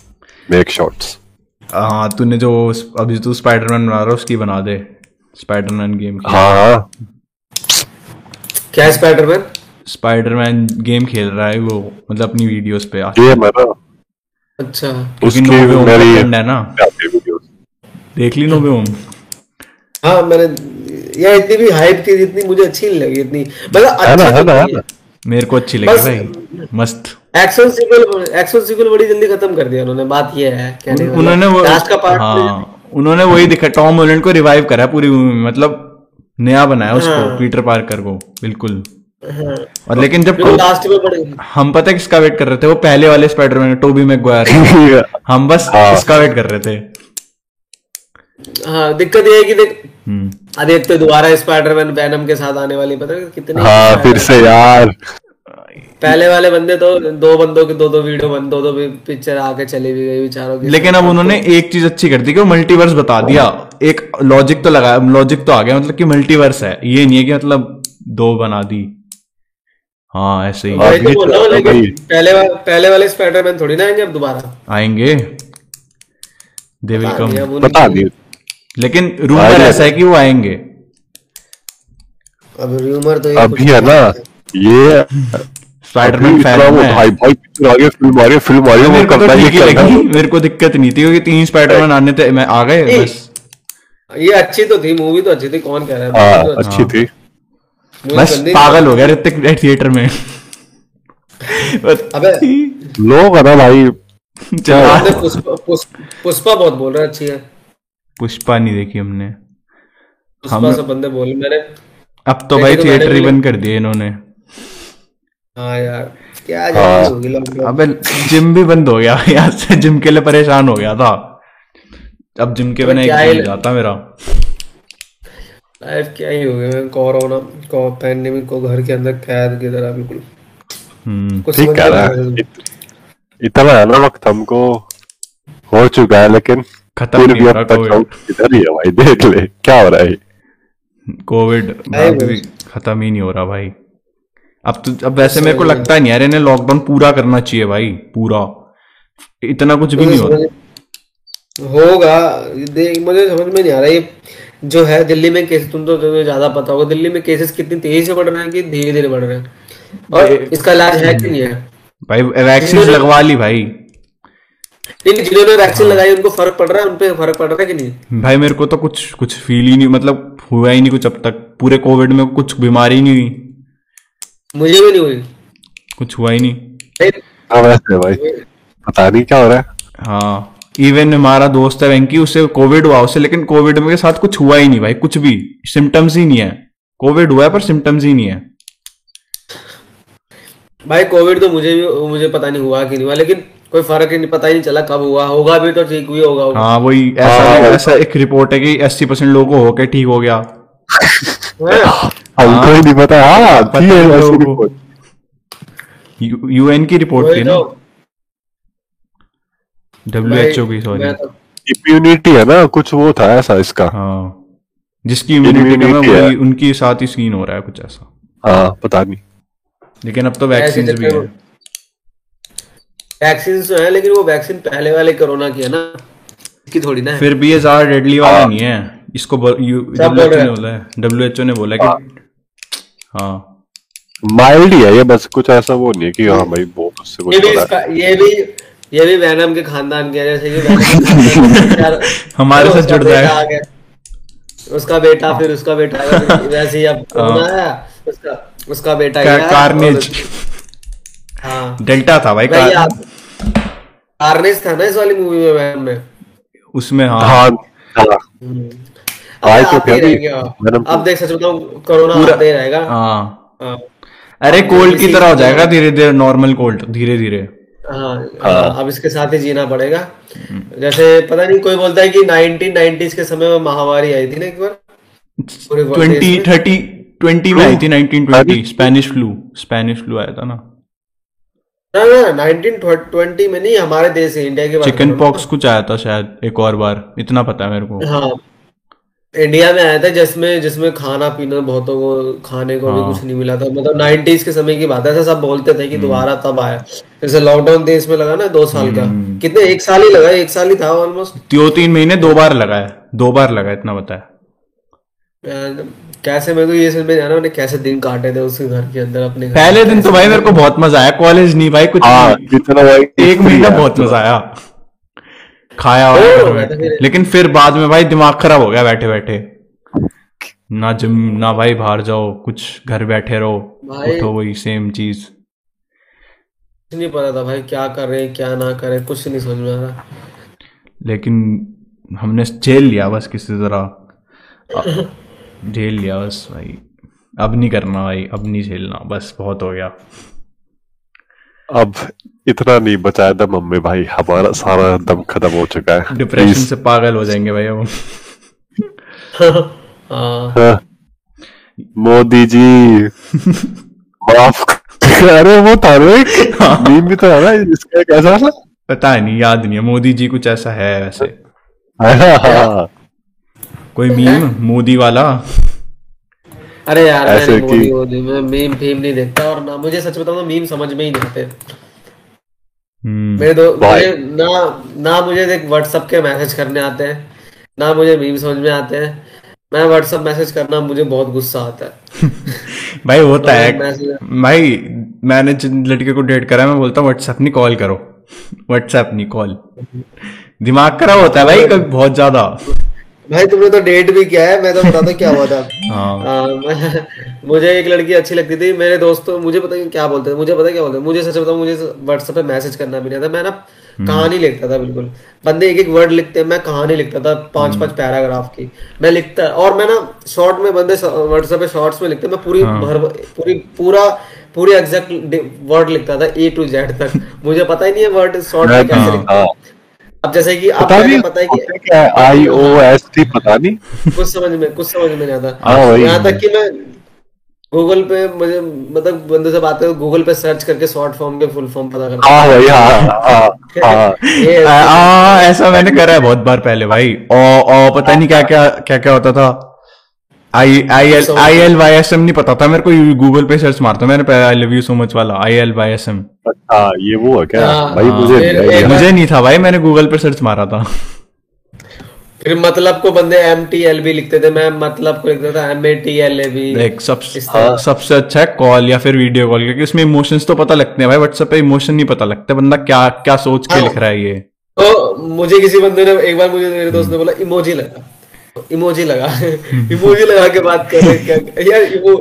मेक शॉट्स हाँ तूने जो अभी तू स्पाइडरमैन बना रहा है उसकी बना दे। स्पाइडरमैन गेम की। हाँ हाँ। क्या है स्पाइडरमैन स्पाइडरमैन गेम खेल रहा है वो मतलब अपनी वीडियोस पे आ- ये मेरा अच्छा। उसकी मेरी है ना। देख ली नोबे होम हाँ मैंने यार इतनी भी हाइप थी जितनी मुझे अच्छी नहीं लगी इतनी। मतलब है ना है ना है तो ना। मेरे को अच्छी लगी भाई। मस्त। एक्शन सीक्वल एक्शन सीक्वल बड़ी जल्दी खत्म कर दिया उन्होंने बात ये है कहने उन्होंने वो लास्ट का पार्ट हाँ उन्होंने वही दिखा टॉम होलैंड को रिवाइव करा पूरी मूवी में मतलब नया बनाया उसको हाँ। पीटर पार्कर को बिल्कुल। हाँ। और लेकिन जब लास्ट में बड़े हम पता है किसका वेट कर रहे थे? वो पहले वाले स्पाइडरमैन टोबी मैगवायर हम बस हाँ। इसका वेट कर रहे थे? हाँ दिक्कत ये है कि देख अरे एक तो दोबारा स्पाइडरमैन वैनम के साथ आने वाली पता है कितने हाँ फिर से यार। पहले वाले बंदे तो दो बंदों के दो दो वीडियो बन दो दो पिक्चर आके चली भी गई बेचारों की। लेकिन अब उन्होंने एक चीज़ अच्छी कर दी कि वो मल्टीवर्स बता दिया। एक लॉजिक तो लगाया लॉजिक तो आ गया मतलब कि मल्टीवर्स है। ये नहीं है कि मतलब दो बना दी। हाँ ऐसे ही। तो तो पहले वा, पहले वाले स्पाइडरमैन थोड़ी ना आएँगे अब दोबारा? आएँगे। दे विल कम उनकी- नहीं लेकिन रूमर ऐसा है कि वो आएँगे। अब रूमर तो अभी है ना ये स्पाइडरमैन फ़ैन वो भाई भाई पिक्चर आ गया फ़िल्म आ रही है फ़िल्म आ रही है वो को तो करता है ठीक ही ये लगी मेरे को दिक्कत नहीं थी क्योंकि तीन स्पाइडरमैन आने थे मैं आ गए बस। ये अच्छी तो थी मूवी तो अच्छी थी कौन कह रहा है? हाँ तो अच्छी थी। बस पागल हो गया ऋतिक थिएटर में। अबे लोग है भाई। पुष्पा बहुत बोल रहे हैं अच्छी है। पुष्पा नहीं देखी हमने। पुष्पा सब बंदे बोले मैंने अब तो भाई देखी तो थिएटर ही बंद कर दिए इन्होंने। हाँ यार क्या होगी अबे जिम भी बंद हो गया यहाँ से जिम के लिए परेशान हो गया था। अब जिम के बिना एक दिन जाता मेरा। लाइफ क्या ही हो गया कोरोना को पैंडेमिक को घर के अंदर कैद की तरह बिल्कुल। हम्म ठीक कह रहा है इतना है ना वक्त हमको हो चुका है लेकिन खत्म नहीं हो रहा कोविड इधर ही है भाई देख ले क्या हो रहा है। कोविड है खत्म ही नहीं हो रहा भाई। अब तो अब वैसे मेरे को लगता नहीं यार इन्हें लॉकडाउन पूरा करना चाहिए भाई पूरा। इतना कुछ भी नहीं समझ- होगा देख मुझे समझ में नहीं आ रहा ये जो है दिल्ली में केसेस तुम तो तुम्हें ज़्यादा पता होगा दिल्ली में केसेस कितनी तेज़ी से बढ़ रहे हैं कि धीरे धीरे बढ़ रहे हैं। और इसका इलाज है कि नहीं है? भाई वैक्सीन लगवा ली भाई। नहीं जिन्होंने वैक्सीन हाँ। लगाई उनको फ़र्क पड़ रहा है उन पे फ़र्क पड़ रहा है कि नहीं? भाई मेरे को तो कुछ कुछ फील ही नहीं मतलब हुआ ही नहीं कुछ अब तक। पूरे कोविड में कुछ बीमारी नहीं हुई। मुझे भी नहीं हुई। कुछ हुआ ही नहीं। हाँ वैसे भाई? पता नहीं क्या हो रहा है। हाँ इवन हमारा दोस्त है वेंकी उससे कोविड हुआ उससे लेकिन कोविड में के साथ कुछ हुआ ही नहीं भाई कुछ भी। सिम्टम्स ही नहीं है। कोविड हुआ है पर सिम्टम्स ही नहीं है। भाई कोविड तो मुझे भी मुझे पता नहीं हुआ कि नहीं हुआ लेकिन कोई फ़र्क ही नहीं पता ही नहीं चला कब हुआ। होगा भी तो ठीक भी होगा होगा। हाँ वही ऐसा ऐसा एक रिपोर्ट है कि अस्सी परसेंट लोगों को होके ठीक हो गया। हाँ, हमको ही नहीं पता। हाँ थी ऐसी रिपोर्ट यूएन की। रिपोर्ट थी ना? तो। डब्ल्यू एच ओ की सॉरी तो इम्यूनिटी है ना? कुछ वो था ऐसा इसका। हाँ। जिसकी इम्यूनिटी है। वही उनके साथ ही सीन हो रहा है कुछ ऐसा। हाँ पता नहीं। लेकिन अब तो वैक्सीन भी चक्कर है। वैक्सीन तो है लेकिन वो वैक्सीन पहले वाले कोरोना की है ना? की थोड़ी ना है। फिर भी ये ज़्यादा डेडली वाला नहीं है। इसको सब डब्ल्यू एच रहे ने बोला है। डब्ल्यू एच ओ ने बोला कि हाँ। माइल्ड ही है ये बस कुछ ऐसा वो नहीं है कि हाँ भाई बहुत उससे ये कुछ भी इसका ये भी ये भी वैनम के खानदान के जैसे कि हमारे साथ उसका जुड़ बेटा जाएगा। उसका बेटा फिर उसका बेटा वैसे ही अब कोरोना उसका उसका बेटा का- कार्नेज हाँ। डेल्टा था भाई भाई कार, कार्नेज था ना इस वाली मूवी में वैनम में? उसमें है। अब तो वेनम अब देख सच बताऊँ कोरोना आते ही रहेगा। हाँ। हाँ। अरे कोल्ड की तरह हो जाएगा धीरे धीरे नॉर्मल कोल्ड धीरे धीरे हाँ हाँ, अब इसके साथ ही जीना पड़ेगा। जैसे पता नहीं कोई बोलता है कि 1990s के समय में महामारी आई थी ना एक बार? ट्वेंटी थर्टी ट्वेंटी में आई थी nineteen twenty Spanish flu. Spanish flu आया था ना। ना ना 1920 में नहीं हमारे देश इंडिया के चिकन पॉक्स कुछ आया था शायद एक और बार इतना पता है मेरे को। हाँ इंडिया में आया था जिसमें जिसमें खाना पीना बहुतों को खाने को भी हाँ। कुछ नहीं मिला था। मतलब 90s के समय की बात है सब बोलते थे हम्म। कि दोबारा तब आया। जैसे लॉकडाउन देश में लगा ना दो साल का। हम्म। कितने एक साल ही लगा एक साल ही था ऑलमोस्ट दो तीन महीने दो बार लगा है दो बार लगा इतना बताया। कैसे मेरे को ये समझ में रहा मैंने कैसे दिन काटे थे उसके घर के अंदर अपने घर पहले दिन तो भाई मेरे को बहुत मज़ा आया कॉलेज नहीं भाई कुछ हाँ जितना भाई एक महीना बहुत मज़ा आया। खाया घर बैठे। लेकिन फिर बाद में भाई दिमाग खराब हो गया बैठे बैठे। ना जिम ना भाई बाहर जाओ कुछ घर बैठे रहो उठो वही सेम चीज़। कुछ नहीं पता था भाई क्या कर रहे हैं क्या ना कर रहे कुछ नहीं समझ में आ रहा। लेकिन हमने झेल लिया बस किसी तरह। झेल लिया बस भाई। अब नहीं करना भाई अब नहीं झेलना बस बहुत हो गया। अब इतना नहीं बचाया दम मम्मी भाई हमारा सारा दम खत्म हो चुका है। डिप्रेशन से पागल हो जाएँगे भाई अब हाँ। हाँ। मोदी जी माफ़ अरे वो था ना मीम भी तो है ना इसका एक ऐसा सा पता है नहीं याद नहीं है मोदी जी कुछ ऐसा है वैसे। हाँ, कोई मीम? मोदी वाला? अरे यार ऐसे मैंने कि- मैं मीम फीम नहीं देखता और ना मुझे सच बताऊँ मीम समझ में ही नहीं आते। हम्म। मेरे दो मुझे ना ना मुझे देख व्हाट्सएप के मैसेज करने आते हैं ना मुझे मीम समझ में आते हैं। मैं व्हाट्सएप मैसेज करना मुझे बहुत गुस्सा आता है। भाई होता है। भाई मैंने जिन लड़के को डेट करा मैं बोलता हूँ व्हाट्सएप नहीं कॉल करो। व्हाट्सएप नहीं कॉल दिमाग खराब होता है भाई कभी बहुत ज़्यादा। भाई तुमने तो डेट भी किया है मैं तो बताता क्या हुआ था। हाँ। आ, मुझे एक लड़की अच्छी लगती थी मेरे दोस्त मुझे पता नहीं क्या बोलते थे मुझे पता क्या बोलते मुझे सच बताऊँ मुझे व्हाट्सएप पे मैसेज करना भी नहीं आता। मैं ना कहानी लिखता था बिल्कुल। बंदे एक एक वर्ड लिखते हैं मैं कहानी लिखता था पाँच पाँच पैराग्राफ की। मैं लिखता और मैं ना शॉर्ट में बंदे व्हाट्सएप पे शॉर्ट्स में लिखते मैं पूरी भर पूरी पूरा पूरी एग्जैक्ट वर्ड लिखता था ए टू जेड तक। मुझे पता ही नहीं है वर्ड शॉर्ट में कैसे लिखते। हैं। हाँ। अब जैसे कि आप पता नहीं पता है कि क्या है? आई ओ एस टी पता नहीं। कुछ समझ में कुछ समझ में नहीं आता। हाँ, यहाँ तक कि मैं गूगल पे मुझे मतलब बंदे से बात करो गूगल पे सर्च करके शॉर्ट फॉर्म के फुल फॉर्म पता करता हाँ। भाई हाँ हाँ हाँ ऐसा मैंने करा है बहुत बार पहले भाई। ओ ओ पता नहीं क्या क्या क्या क्या होता था। I I L I L Y S M नहीं पता था मेरे को गूगल पे सर्च मारता मैंने I love you so much वाला I L Y S M अच्छा ये वो है क्या? हाँ, भाई हाँ, मुझे नहीं मुझे नहीं था भाई मैंने गूगल पे सर्च मारा था। फिर मतलब को बंदे एम टी एल भी लिखते थे मैं मतलब को लिखता था M A T L A भी। देख सब सबसे अच्छा है कॉल या फिर वीडियो कॉल क्योंकि उसमें इमोशंस तो पता लगते हैं भाई व्हाट्सएप पे इमोशन नहीं पता लगता बंदा क्या क्या सोच के हाँ। लिख रहा है ये। तो मुझे किसी बंदे ने एक बार मुझे मेरे दोस्त ने बोला इमोजी लगा। इमोजी लगा। इमोजी लगा के बात कर रहे हैं क्या यार इमो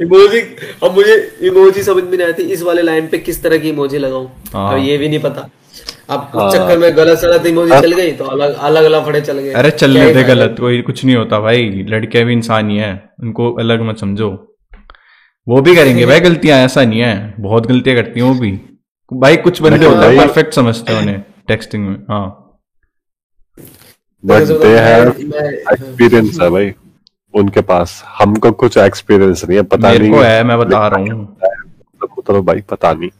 इमोजी अब मुझे इमोजी समझ में नहीं आती इस वाले लाइन पे किस तरह की इमोजी लगाऊँ? हाँ। अब ये भी नहीं पता। अब हाँ। उस चक्कर में गलत सलत इमोजी चल गई तो अलग अलग अलग फड़े चल गए। अरे चलने ही दे गलत कोई कुछ नहीं होता भाई। लड़के भी इंसान ही है उनको अलग मत समझो। वो भी करेंगे भाई गलतियाँ ऐसा नहीं है। बहुत गलतियाँ करती हैं वो भी। भाई कुछ बंदे होते हैं परफेक्ट समझते हैं उन्हें टेक्सटिंग में हाँ। बट दे हैव एक्सपीरियंस है भाई। उनके पास हमको कुछ एक्सपीरियंस नहीं है पता मेरे नहीं को है मैं बता रहा हूँ। तो भाई पता नहीं।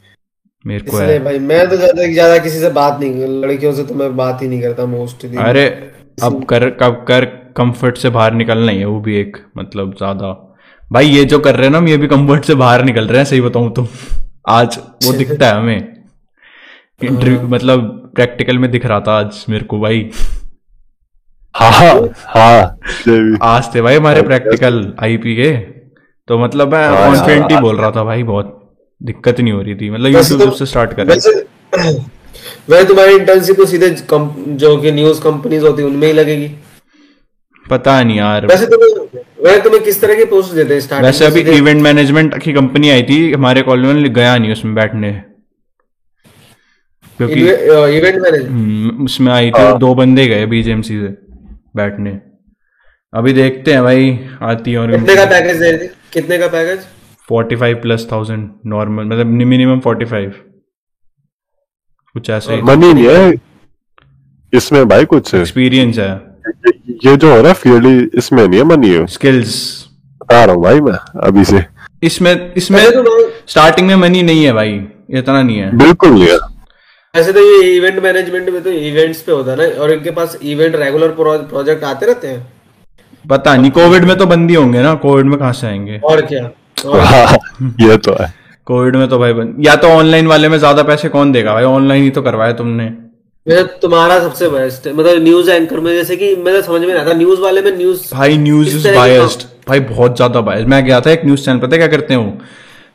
मेरे को है। भाई मैं तो ज़्यादा ज़्यादा किसी से बात नहीं लड़कियों से तो मैं बात ही नहीं करता मोस्टली अरे अब कर कब कर कंफर्ट से बाहर निकलना ही है वो भी एक मतलब ज़्यादा। भाई ये जो कर रहे हैं ना हम ये भी कंफर्ट से बाहर निकल रहे हैं सही बताऊँ तो। आज वो दिखता है हमें। इंटरव्यू मतलब प्रैक्टिकल में दिख रहा था आज मेरे को भाई। हाँ हाँ आज थे भाई हमारे प्रैक्टिकल आईपी के। तो मतलब मैं हाँ, कॉन्फिडेंट ही। बोल रहा था भाई बहुत दिक्कत नहीं हो रही थी। मतलब यूट्यूब तो- से स्टार्ट कर। वैसे तुम्हारी इंटर्नशिप तो सीधे जो कि न्यूज़ कंपनीज़ होती है उनमें ही लगेगी? पता नहीं यार। वैसे तुम्हें वैसे तुम्हें किस तरह की पोस्ट देते हैं स्टार्टिंग वैसे अभी इवेंट मैनेजमेंट की कंपनी आई थी हमारे कॉलेज में गया नहीं उसमें बैठने। क्योंकि इवेंट मैनेजर हम्म, उसमें आई थी दो बंदे गए बीजेएमसी से। बैठने। अभी देखते हैं भाई आती है और कितने का पैकेज दे रही कितने का package forty five plus thousand normal मतलब मिनिमम फोर्टी फाइव कुछ ऐसा ही। मनी नहीं है। इसमें भाई कुछ एक्सपीरियंस है। ये जो हो रहा है फ़ील्ड इसमें नहीं है मनी है। स्किल्स बता रहा हूँ भाई मैं अभी से। इसमें इसमें तो स्टार्टिंग में मनी नहीं है भाई इतना नहीं है। बिल्कुल नहीं है। वैसे तो ये इवेंट मैनेजमेंट में तो इवेंट्स पे होता है ना और इनके पास इवेंट रेगुलर प्रोजेक्ट आते रहते हैं। पता नहीं कोविड में तो बंद ही होंगे ना कोविड में कहाँ से आएँगे? और क्या? और हाँ, ये तो है। कोविड में तो भाई बंद या तो ऑनलाइन वाले में ज़्यादा पैसे कौन देगा भाई? ऑनलाइन ही तो करवाया तुमने। तुम्हारा सबसे बेस्ट है मतलब न्यूज़ एंकर में जैसे कि मैं समझ में नहीं आता न्यूज़ वाले में न्यूज़ भाई न्यूज़ इज़ बायस्ड भाई बहुत ज़्यादा बायस्ड मैं गया था एक न्यूज़ चैनल पता क्या करते हो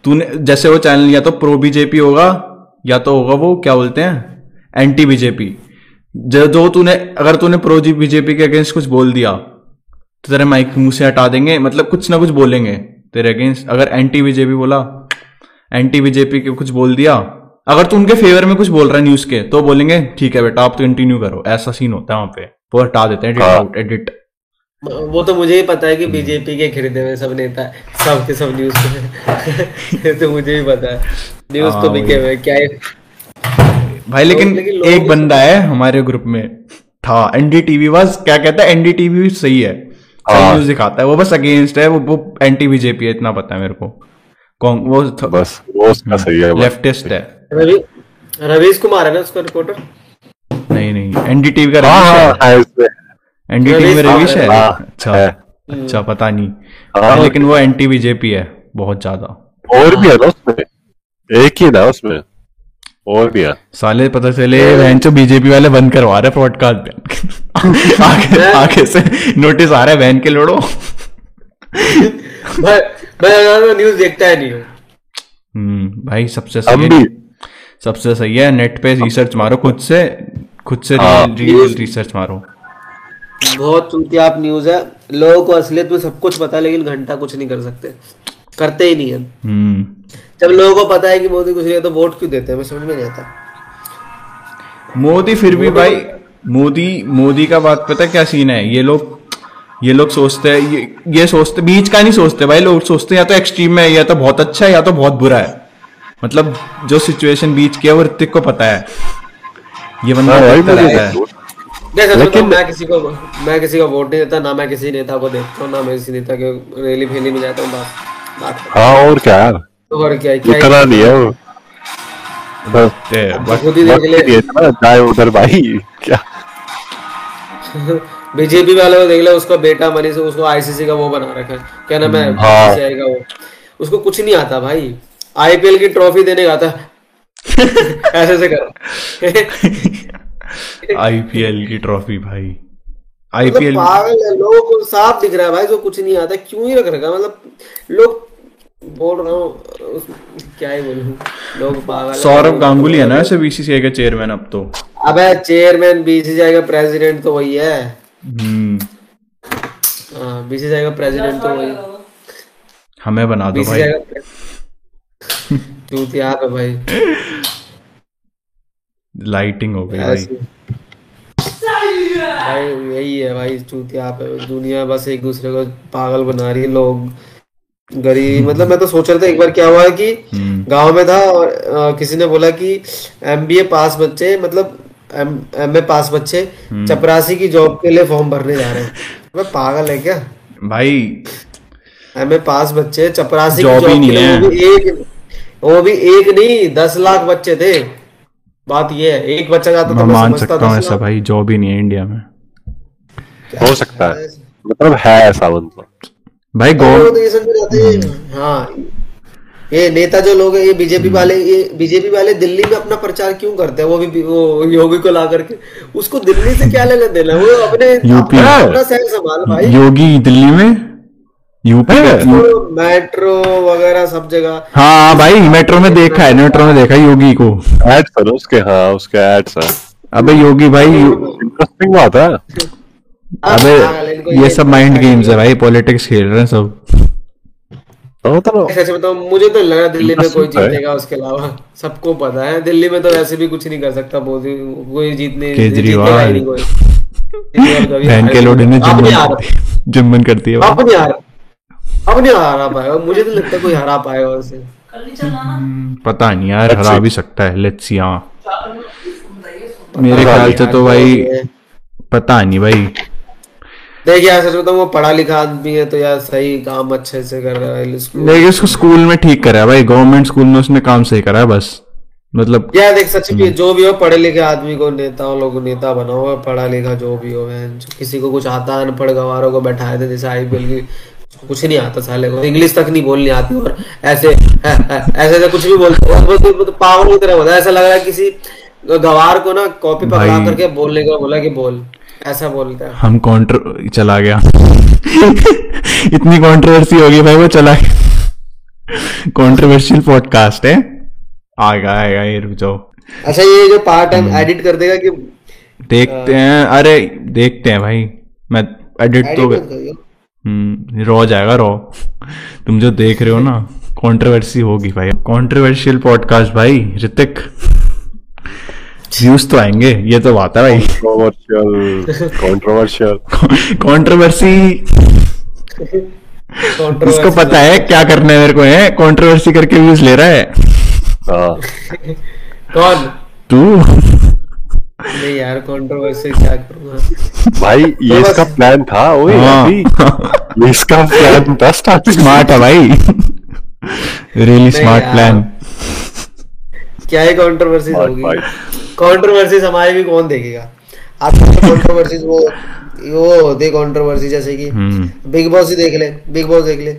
तूने जैसे वो चैनल या तो प्रो बीजेपी होगा या तो होगा वो क्या बोलते हैं? एंटी बीजेपी जो जो तूने अगर तूने प्रो जी बीजेपी के अगेंस्ट कुछ बोल दिया तो तेरे माइक मुँह से हटा देंगे मतलब कुछ ना कुछ बोलेंगे तेरे अगेंस्ट अगर एंटी बीजेपी बोला एंटी बीजेपी के कुछ बोल दिया अगर तू उनके फेवर में कुछ बोल रहा है न्यूज़ के तो बोलेंगे ठीक है बेटा आप तो कंटिन्यू करो। ऐसा सीन होता है वहाँ पे। वो हटा देते हैं हाँ। एडिट वो तो मुझे ही पता है कि बीजेपी के खरीदे हुए सब नेता सब के सब न्यूज़ पे तो मुझे भी पता है। न्यूज़ तो हाँ, बिके हुए क्या है भाई लेकिन लेकिन एक बंदा है हमारे ग्रुप में था एनडीटीवी बस क्या कहता है एनडीटीवी सही है। सही हाँ। न्यूज़ दिखाता है वो बस अगेंस्ट है वो वो एंटी बीजेपी है इतना पता है मेरे को। कौन वो बस वो उसका सही है लेफ्टिस्ट है। रवि रवीश कुमार है ना उसका रिपोर्टर नहीं नहीं एनडीटीवी का हाँ रवीश हाँ है है एनडीटीवी में रवीश रवीश है हाँ, अच्छा अच्छा पता नहीं। हाँ। लेकिन वो एंटी बीजेपी है बहुत ज़्यादा। और भी है ना उसमें? एक ही ना उसमें? और भी है। साले पता चले बहन चो बीजेपी वाले बंद करवा रहे पॉडकास्ट आगे आगे से नोटिस आ रहा है बहन के लोड़ो। मैं मैं न्यूज़ देखता है नहीं हूँ। हम्म भाई सबसे सही है सबसे सही है नेट पे रिसर्च मारो खुद से खुद से हाँ। रियल रिसर्च मारो। बहुत चूतिया आप न्यूज़ है। लोगों को असलियत में सब कुछ पता है लेकिन घंटा कुछ नहीं कर सकते। करते ही नहीं है। हम्म। जब लोगों को पता है कि मोदी कुछ नहीं है तो वोट क्यों देते हैं? मैं समझ में नहीं आता। मोदी फिर भी भाई मोदी मोदी का बात पता क्या सीन है? ये लोग ये लोग सोचते हैं ये ये सोचते बीच का नहीं सोचते भाई लोग सोचते हैं या तो एक्सट्रीम है या तो बहुत अच्छा है या तो बहुत बुरा है। मतलब जो सिचुएशन बीच की है वो ऋतिक को पता है। ये बंदा हाँ भाई देखता मुझे लेकिन- मैं किसी को मैं किसी को वोट नहीं देता ना मैं किसी नेता को देखता हूँ ना मैं किसी नेता के रैली फैली में जाता हूँ बस बात हाँ और क्या यार? तो और क्या क्या इतना नहीं है वो। बस खुद ही देख ले है जाए उधर भाई क्या? बीजेपी वाले को देख ले उसका बेटा मनीष उसको आईसीसी का वो बना रखा है। क्या नाम है? हाँ। ICC आएगा वो। उसको कुछ नहीं आता भाई। आईपीएल की ट्रॉफी देने का आता ऐसे से कर। आईपीएल की ट्रॉफी भाई। मतलब आईपीएल पागल है लोगों को साफ़ दिख रहा है भाई जो कुछ नहीं आता क्यों ही रख रखा मतलब लोग बोल रहा हूँ क्या ही बोलूँ? लोग पागल सौरभ गांगुली है ना ऐसे बीसीसीआई का चेयरमैन अब तो? अबे चेयरमैन बीसीसीआई का प्रेसिडेंट तो वही है। हम्म। हाँ बीसीसीआई का प्रेसिडेंट तो वही। हमें बना दो भाई। बीसीसीआई चूतिया है भाई। लाइटिंग हो गई भाई। भाई यही है भाई चूतिया पे दुनिया बस एक दूसरे को पागल बना रही है लोग गरीब। मतलब मैं तो सोच रहा था एक बार क्या हुआ कि हम्म। गाँव में था और अ, किसी ने बोला कि एमबीए पास बच्चे मतलब एम एमए पास बच्चे हम्म। चपरासी की जॉब के लिए फॉर्म भरने जा रहे हैं। मैं पागल है क्या? भाई एमए पास बच्चे चपरासी की ही जॉब नहीं के लिए है। वो भी एक वो भी एक नहीं दस लाख बच्चे थे। बात ये है एक बच्चा जाता मैं तो मैं मान समझता सकता हूँ ऐसा भाई जॉब ही नहीं है इंडिया में। हो सकता है। मतलब है ऐसा मतलब भाई गो तो ये समझ जाते हैं। हाँ। ये नेता जो लोग हैं ये बीजेपी हम्म। वाले ये बीजेपी वाले दिल्ली में अपना प्रचार क्यों करते हैं? वो भी वो योगी को ला करके। उसको दिल्ली से क्या लेना देना वो अपने यूपी। अपना शहर संभाल भाई। योगी दिल्ली में? यूपी तो मेट्रो वगैरह सब जगह। हाँ भाई मेट्रो में देखा है मेट्रो में देखा योगी को। एड्स है ना उसके हाँ उसके एड्स है। अबे योगी भाई इंटरेस्टिंग बात है। अबे पागल है, ये सब माइंड गेम्स है भाई पॉलिटिक्स खेल रहे हैं सब। हाँ, मतलब सच बताऊँ मुझे तो लग रहा है दिल्ली में कोई है। जीतेगा उसके अलावा सबको पता है। दिल्ली में तो वैसे भी कुछ नहीं कर सकता मोदी कोई जीतने केजरीवाल। ही के। लोडे ने अब जुम्मन करती है अब नहीं हारा अब नहीं हरा पाएगा मुझे तो लगता है कोई हरा पाएगा उसे पता नहीं यार हरा भी सकता है लेट्स सी हाँ। मेरे ख्याल से तो भाई पता नहीं भाई। देखिए यार सच बताऊँ वो पढ़ा लिखा आदमी है तो यार सही काम अच्छे से कर रहा है स्कूल लेकिन उसको स्कूल में ठीक करा है भाई गवर्नमेंट स्कूल में उसने काम सही करा है बस। मतलब यार देख सच भी जो भी हो पढ़े लिखे आदमी को नेताओं लोग नेता बनाओ पढ़ा लिखा जो भी हो किसी को कुछ आता है अनपढ़ गवारों को बैठाए थे जैसे आईपीएल की कुछ नहीं आता साले को। इंग्लिश तक नहीं बोलनी आती और ऐसे ऐसे ऐसे कुछ भी बोलते हैं। वो तो- तो पागल की तरह बोलता ऐसा लग रहा है किसी गवार को ना कॉपी पकड़ा। करके बोलने को बोला कि बोल। ऐसा बोलता है। हम कॉन्ट्र चला गया। इतनी कंट्रोवर्सी हो गई भाई वो चला कंट्रोवर्शियल पॉडकास्ट है। आएगा आएगा ये रुक जाओ। अच्छा ये जो पार्ट हम्म। एडिट कर देगा कि देखते आ... हैं। अरे देखते हैं भाई। मैं एडिट तो हम्म रॉ जाएगा रॉ। तुम जो देख रहे हो ना कंट्रोवर्सी होगी भाई। कंट्रोवर्शियल पॉडकास्ट भाई ऋतिक। व्यूज़ तो आएँगे ये तो बात है भाई। कंट्रोवर्शियल कंट्रोवर्शियल कंट्रोवर्सी इसको पता है क्या करना है मेरे को है? कंट्रोवर्सी करके व्यूज़ ले रहा है। हाँ। कौन? तू। नहीं यार कंट्रोवर्सी क्या करूँगा भाई ये बस- इसका प्लान था ओए हाँ। ये इसका प्लान था स्टार्टिंग स्मार्ट है भाई। रियली स्मार्ट प्लान क्या ही कंट्रोवर्सी होगी। भाई। कंट्रोवर्सी हमारी भी कौन देखेगा? आप कंट्रोवर्सी वो वो होती कंट्रोवर्सी जैसे कि हम्म। बिग बॉस ही देख ले बिग बॉस देख ले।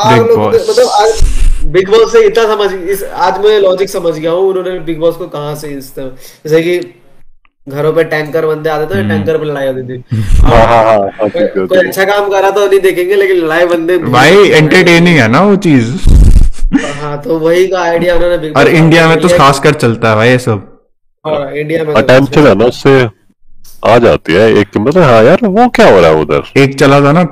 आप लोग मतलब आज बिग बॉस से इतना समझ इस आज मैं लॉजिक समझ गया हूँ उन्होंने बिग बॉस को कहाँ से इस तरह- जैसे कि घरों पे टैंकर बंदे आते थे टैंकर पे लड़ाई होती थी। हाँ हाँ हाँ हाँ, कोई अच्छा काम कर रहा तो नहीं देखेंगे लेकिन लड़ाई बंदे भाई एंटरटेनिंग है ना वो चीज़। हाँ तो वही का आइडिया उन्होंने बिग और बॉस इंडिया में तो। खासकर चलता है भाई ये सब। इंडिया में तो- अटेंशन है ना उससे आ जाती है एक मतलब हाँ यार वो क्या हो रहा है उधर? एक चला था ना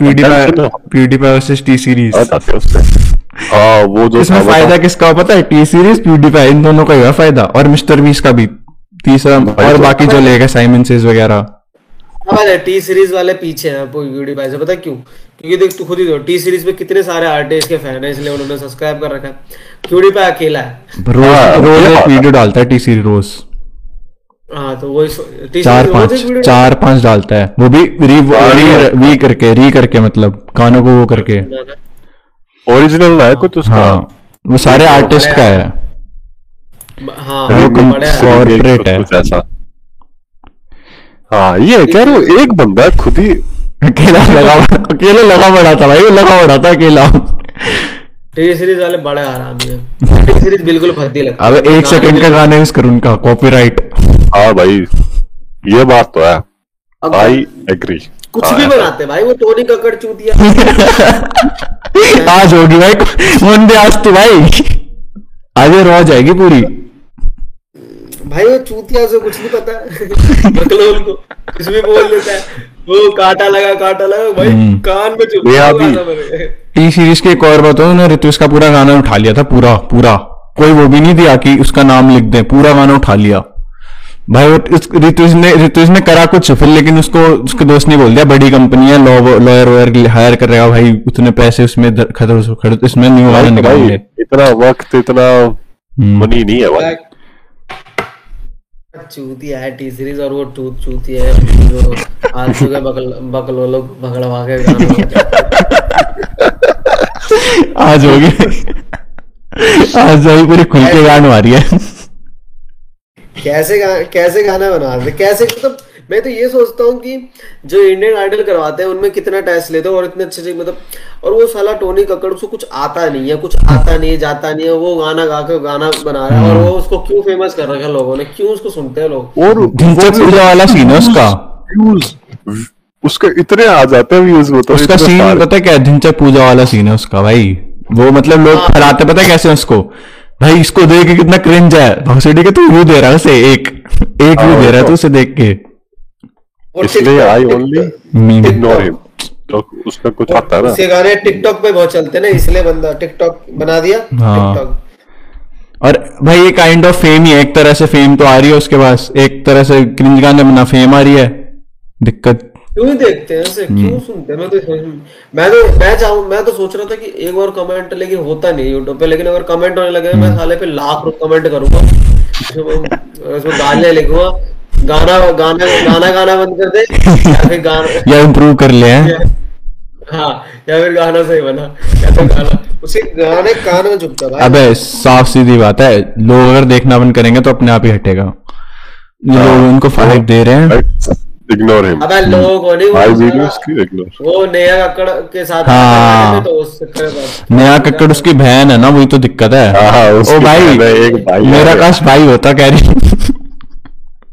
है। पीडीपाई वर्सेस टी सीरीज़ आ जाती है उससे। हाँ वो जो इसमें फ़ायदा किसका हो पता है? टी सीरीज़ पीडीपाई इन दोनों का ही फ़ायदा। और मिस्टर बीस का भी। तीसरा और तो- बाकी जो लेगा साइमन सेज वगैरह। अब टी सीरीज़ वाले पीछे हैं प्यूडीफाई से। पता है क्यों? क्योंकि देख तू खुद ही टी सीरीज़ में कितने सारे आर्टिस्ट के फ़ैन है इसलिए उन्होंने सब्सक्राइब कर रखा है। प्यूडीफाई अकेला है। रोज हाँ, रोज एक वीडियो डालता है टी सीरीज़ रोज हाँ तो वही टी चार पाँच चार पाँच डालता है। वो भी री री री करके मतलब गानों को वो करके। है। ओरिजिनल है कुछ उसका? हाँ वो सारे आर्टिस्ट का है। हाँ। वो Remix है। है। ऐसा। हाँ ये कह रहे हो एक बंदा खुद ही अकेला लगा अकेले लगा पड़ा था भाई वो लगा पड़ा था अकेला। टी सीरीज़ वाले बड़े आरामी हैं टी सीरीज़ बिल्कुल भद्दी लगती अब एक सेकंड का गाना यूज़ करूँ उनका कॉपीराइट हाँ भाई ये बात तो है। आई एग्री कुछ भी बनाते भाई वो टोनी कक्कड़ चूतिया। आज होगी भाई। वनडे आज तो भाई। आज ये रो जाएगी पूरी। भाई वो चूतिया से कुछ नहीं पता। बकलोल को कुछ भी बोल देता है। वो कांटा लगा कांटा लगा। भाई हम्म। कान में चुप ये अभी- टी सीरीज़ की एक और बात उन्होंने ऋतुष का पूरा गाना उठा लिया था पूरा पूरा। कोई वो भी नहीं दिया कि उसका नाम लिख दे पूरा गाना उठा लिया। भाई वो इस- ने ऋतुज ने करा कुछ फिर लेकिन उसको उसके दोस्त ने बोल दिया बड़ी कंपनी है लॉयर वॉयर हायर कर रहा भाई उतने पैसे उसमें खतर खड़े इसमें न्यू भाई, निकाल भाई ले इतना वक्त इतना हम्म। मनी नहीं है भाई। चूतिया है टी सीरीज़ और वो टूत चूतिया है जो आलतू के बकल बकलोलो भगड़वा के आज होगी आज भाई पूरी खुल के गान मारी है। कैसे गा, कैसे गाना बना रहे कैसे मतलब तो मैं तो ये सोचता हूँ कि जो इंडियन आइडल करवाते हैं उनमें कितना टेस्ट लेते हैं और इतने अच्छे से मतलब और वो साला टोनी कक्कड़ उसको कुछ आता नहीं है कुछ आता नहीं है जाता नहीं है वो गाना गा के गाना बना रहा है और वो उसको क्यों फ़ेमस कर रखा है लोगों ने? क्यों उसको सुनते हैं लोग? और वाला सीन है उसका। उसके इतने आ जाते हैं व्यूज़ वो तो उसका सीन पता है क्या है? ढिंचक पूजा वाला सीन है उसका भाई। वो मतलब लोग फैलाते पता है कैसे उसको? भाई इसको देख के कितना क्रिंज है। भौसड़ी के तू व्यू दे रहा है उसे एक एक व्यू हाँ, दे रहा है तो- तू उसे देख के। इसलिए I only meme ignore him तो उसमें कुछ आता है ना। उसके गाने टिकटॉक पे बहुत चलते हैं ना इसलिए बंदा टिकटॉक बना दिया। हाँ। टिकटॉक और भाई ये काइंड ऑफ़ फेम ही है। एक तरह से फेम तो आ रही है उसके पास। एक तरह से क्रिंज गाने बना फेम आ रही है। दिक्कत क्यों देखते हैं ऐसे? हम्म। क्यों सुनते हैं? मैं तो मैं तो मैं चाहूँ मैं तो सोच रहा था कि एक बार कमेंट लेकिन होता नहीं यूट्यूब पे लेकिन अगर कमेंट होने लगे हम्म। मैं साले पे लाख रुपए कमेंट करूँगा। उसमें गालियाँ लिखूँगा। गाना गाना गाना गाना बंद कर दे या फिर गाना या इम्प्रूव कर ले हैं। हाँ या फिर गाना सही बना या फिर गाना उसे गाने कान में चुपता भाई। अबे साफ़ सीधी बात है लोग अगर देखना बंद करेंगे तो अपने आप ही हटेगा। ये लोग उनको फाइव दे रहे हैं। इग्नोर हिम अबे लोगों को नहीं आई वो वीडियोस की इग्नोर वो नया कक्कड़ के साथ हाँ। तो उससे नया कक्कड़ उसकी बहन है ना वही तो दिक्कत है। हाँ, हाँ, ओ भाई एक भाई मेरा काश भाई होता कह रही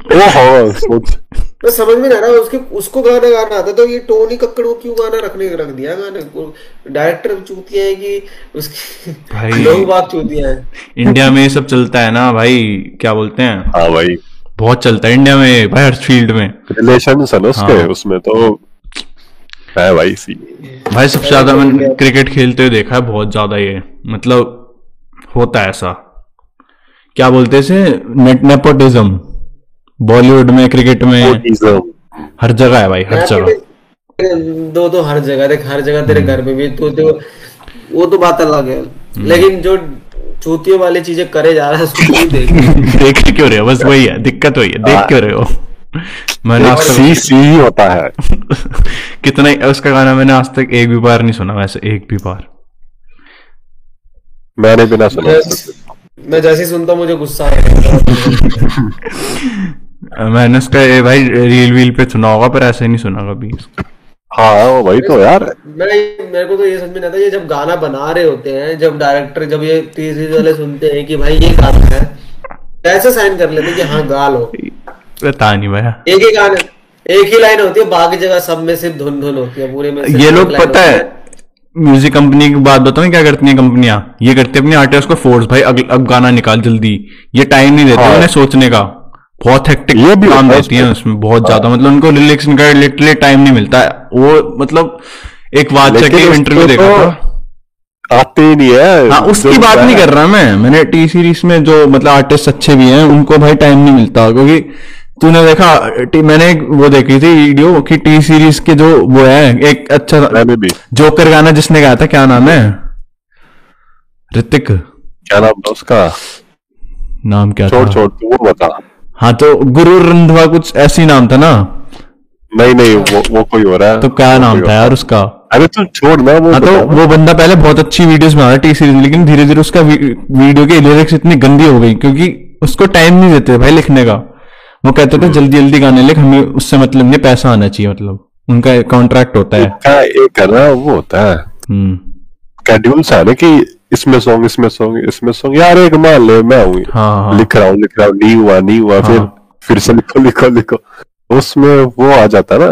ओ हो सोच। तो समझ में नहीं आ रहा उसके उसको गाना गाना आता तो ये टोनी कक्कड़ को क्यों गाना रखने रख दिया गाने को? डायरेक्टर चूतिया है कि उसकी भाई। लोग बात चूतिया है। इंडिया में ये सब चलता है ना भाई क्या बोलते हैं? हाँ भाई। बहुत चलता है इंडिया में भाई हर फ़ील्ड में। रिलेशन है उसके हाँ। उसमें तो है भाई सी। भाई सबसे ज़्यादा मैंने क्रिकेट खेलते हुए देखा है बहुत ज़्यादा ये मतलब होता है ऐसा। क्या बोलते हैं इसे? नेट नेपोटिज्म बॉलीवुड में क्रिकेट में हर जगह है भाई हर जगह। दो तो हर जगह देख हर जगह हम्म। तेरे घर में भी तो, तो वो तो बात अलग है। हम्म। लेकिन जो चूतियों वाली चीज़ें करे जा रहा है उसको देख देख क्यों रहे हो? बस वही है दिक्कत वही है देख क्यों रहे हो? मैंने आज सी तक सी ही होता है। कितना उसका गाना मैंने आज तक एक भी बार नहीं सुना वैसे एक भी बार। मैंने बिना सुना। मैं- मैं जैसे ही सुनता मुझे गुस्सा आएगा मैंने उसका भाई रील वील पे सुना होगा पर ऐसे नहीं सुना कभी। हाँ वही तो यार। मैं मेरे को तो ये समझ में नहीं आता ये जब गाना बना रहे होते हैं जब डायरेक्टर जब ये टीसीज वाले सुनते हैं कि भाई ये गाना है कैसे साइन कर लेते हैं कि हाँ गा लो। पता नहीं भैया। एक ही गाने एक ही लाइन होती है बाकी जगह सब में सिर्फ़ धुन धुन होती है पूरे में ये लोग पता है म्यूज़िक कंपनी की बात बताऊँ क्या करती हैं कंपनियाँ ये करती है अपने आर्टिस्ट को फोर्स भाई अब, अब गाना निकाल जल्दी। ये टाइम नहीं देते हाँ। उन्हें सोचने का। बहुत हेक्टिक ये भी काम है देती हैं उसमें बहुत ज़्यादा। मतलब उनको लिरिक्स का लिटरली टाइम नहीं मिलता। है वो मतलब एक बात के इंटरव्यू देखा तो था। आते ही नहीं है हाँ उसकी बात नहीं कर रहा मैं। मैंने टी सीरीज़ में जो मतलब आर्टिस्ट अच्छे भी हैं उनको भाई टाइम नहीं मिलता क्योंकि तूने देखा टी- मैंने वो देखी थी वीडियो कि टी सीरीज़ के जो वो है एक अच्छा जोकर गाना जिसने गाया था क्या नाम है? ऋतिक। क्या नाम था उसका? नाम क्या छोड़ छोड़ तू वो बता। हाँ तो गुरु रंधवा कुछ ऐसी नाम था ना? नहीं नहीं वो वो कोई हो रहा है। तो क्या नाम था यार उसका? अरे तू छोड़ ना वो हाँ तो वो बंदा पहले बहुत अच्छी वीडियोस बना रहा टी सीरीज़ लेकिन धीरे धीरे उसका वी, वीडियो की लिरिक्स इतनी गंदी हो गई क्योंकि उसको टाइम नहीं देते भाई लिखने का। वो कहते थे जल्दी जल्दी गाने लिख हमें उससे मतलब नहीं पैसा आना चाहिए मतलब। उनका कॉन्ट्रैक्ट होता है। एक ना वो होता है। हम्म। शेड्यूल्स है ना कि इसमें सॉन्ग इसमें सॉन्ग इसमें सॉन्ग यार एक मान ले मैं हूँ हाँ हाँ लिख रहा हूँ लिख रहा हूँ नहीं हुआ नहीं हुआ फिर हाँ। फिर से लिखो लिखो लिखो उसमें वो आ जाता ना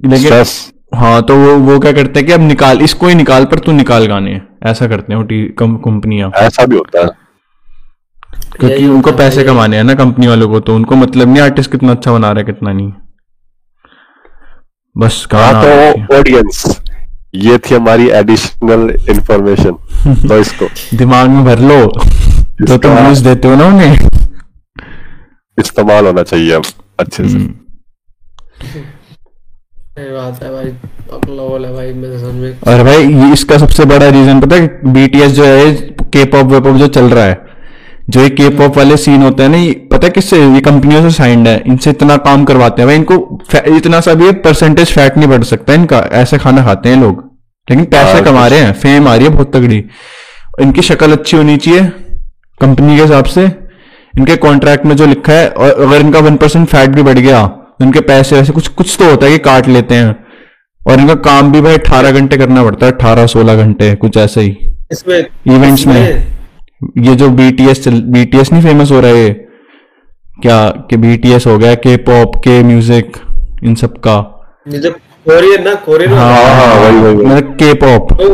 लेकिन स्ट्रेस हाँ तो वो वो क्या करते हैं कि अब निकाल इसको ही निकाल पर तू निकाल गाने ऐसा करते हैं कम, कंपनियाँ ऐसा भी होता है क्योंकि उनको पैसे कमाने हैं ना कंपनी वालों को तो उनको मतलब नहीं आर्टिस्ट कितना अच्छा बना रहा है कितना नहीं बस हाँ चाहिए। तो ऑडियंस ये थी हमारी एडिशनल इंफॉर्मेशन तो इसको दिमाग में भर लो। तो तुम व्यूज़ देते हो ना उन्हें। इस्तेमाल होना चाहिए अब अच्छे से। हम्म। बात है भाई भाई मेरे समझ में। और भाई ये इसका सबसे बड़ा रीजन पता है बीटीएस जो है के पॉप वेपॉप जो चल रहा है जो ये के पॉप वाले सीन होते हैं ना ये पता है किससे ये कंपनियों से साइंड है इनसे इतना काम करवाते हैं। भाई इनको इतना सा भी परसेंटेज फैट नहीं बढ़ सकता इनका ऐसे खाना खाते हैं लोग। लेकिन पैसे कमा रहे हैं फेम आ रही है बहुत तगड़ी। इनकी शक्ल अच्छी होनी चाहिए कंपनी के हिसाब से। इनके कॉन्ट्रैक्ट में जो लिखा है और अगर इनका वन परसेंट फैट भी बढ़ गया तो इनके पैसे वैसे कुछ कुछ तो होता है कि काट लेते हैं। और इनका काम भी भाई अठारह घंटे करना पड़ता है अठारह सोलह घंटे कुछ ऐसा ही। इसमें इवेंट्स में। ये जो बीटीएस बीटीएस नहीं फ़ेमस हो रहा है क्या कि बीटीएस हो गया के पॉप के म्यूज़िक इन सब का। ये जो कोरियन ना कोरियन हाँ हाँ, वही, वही। मतलब के पॉप तो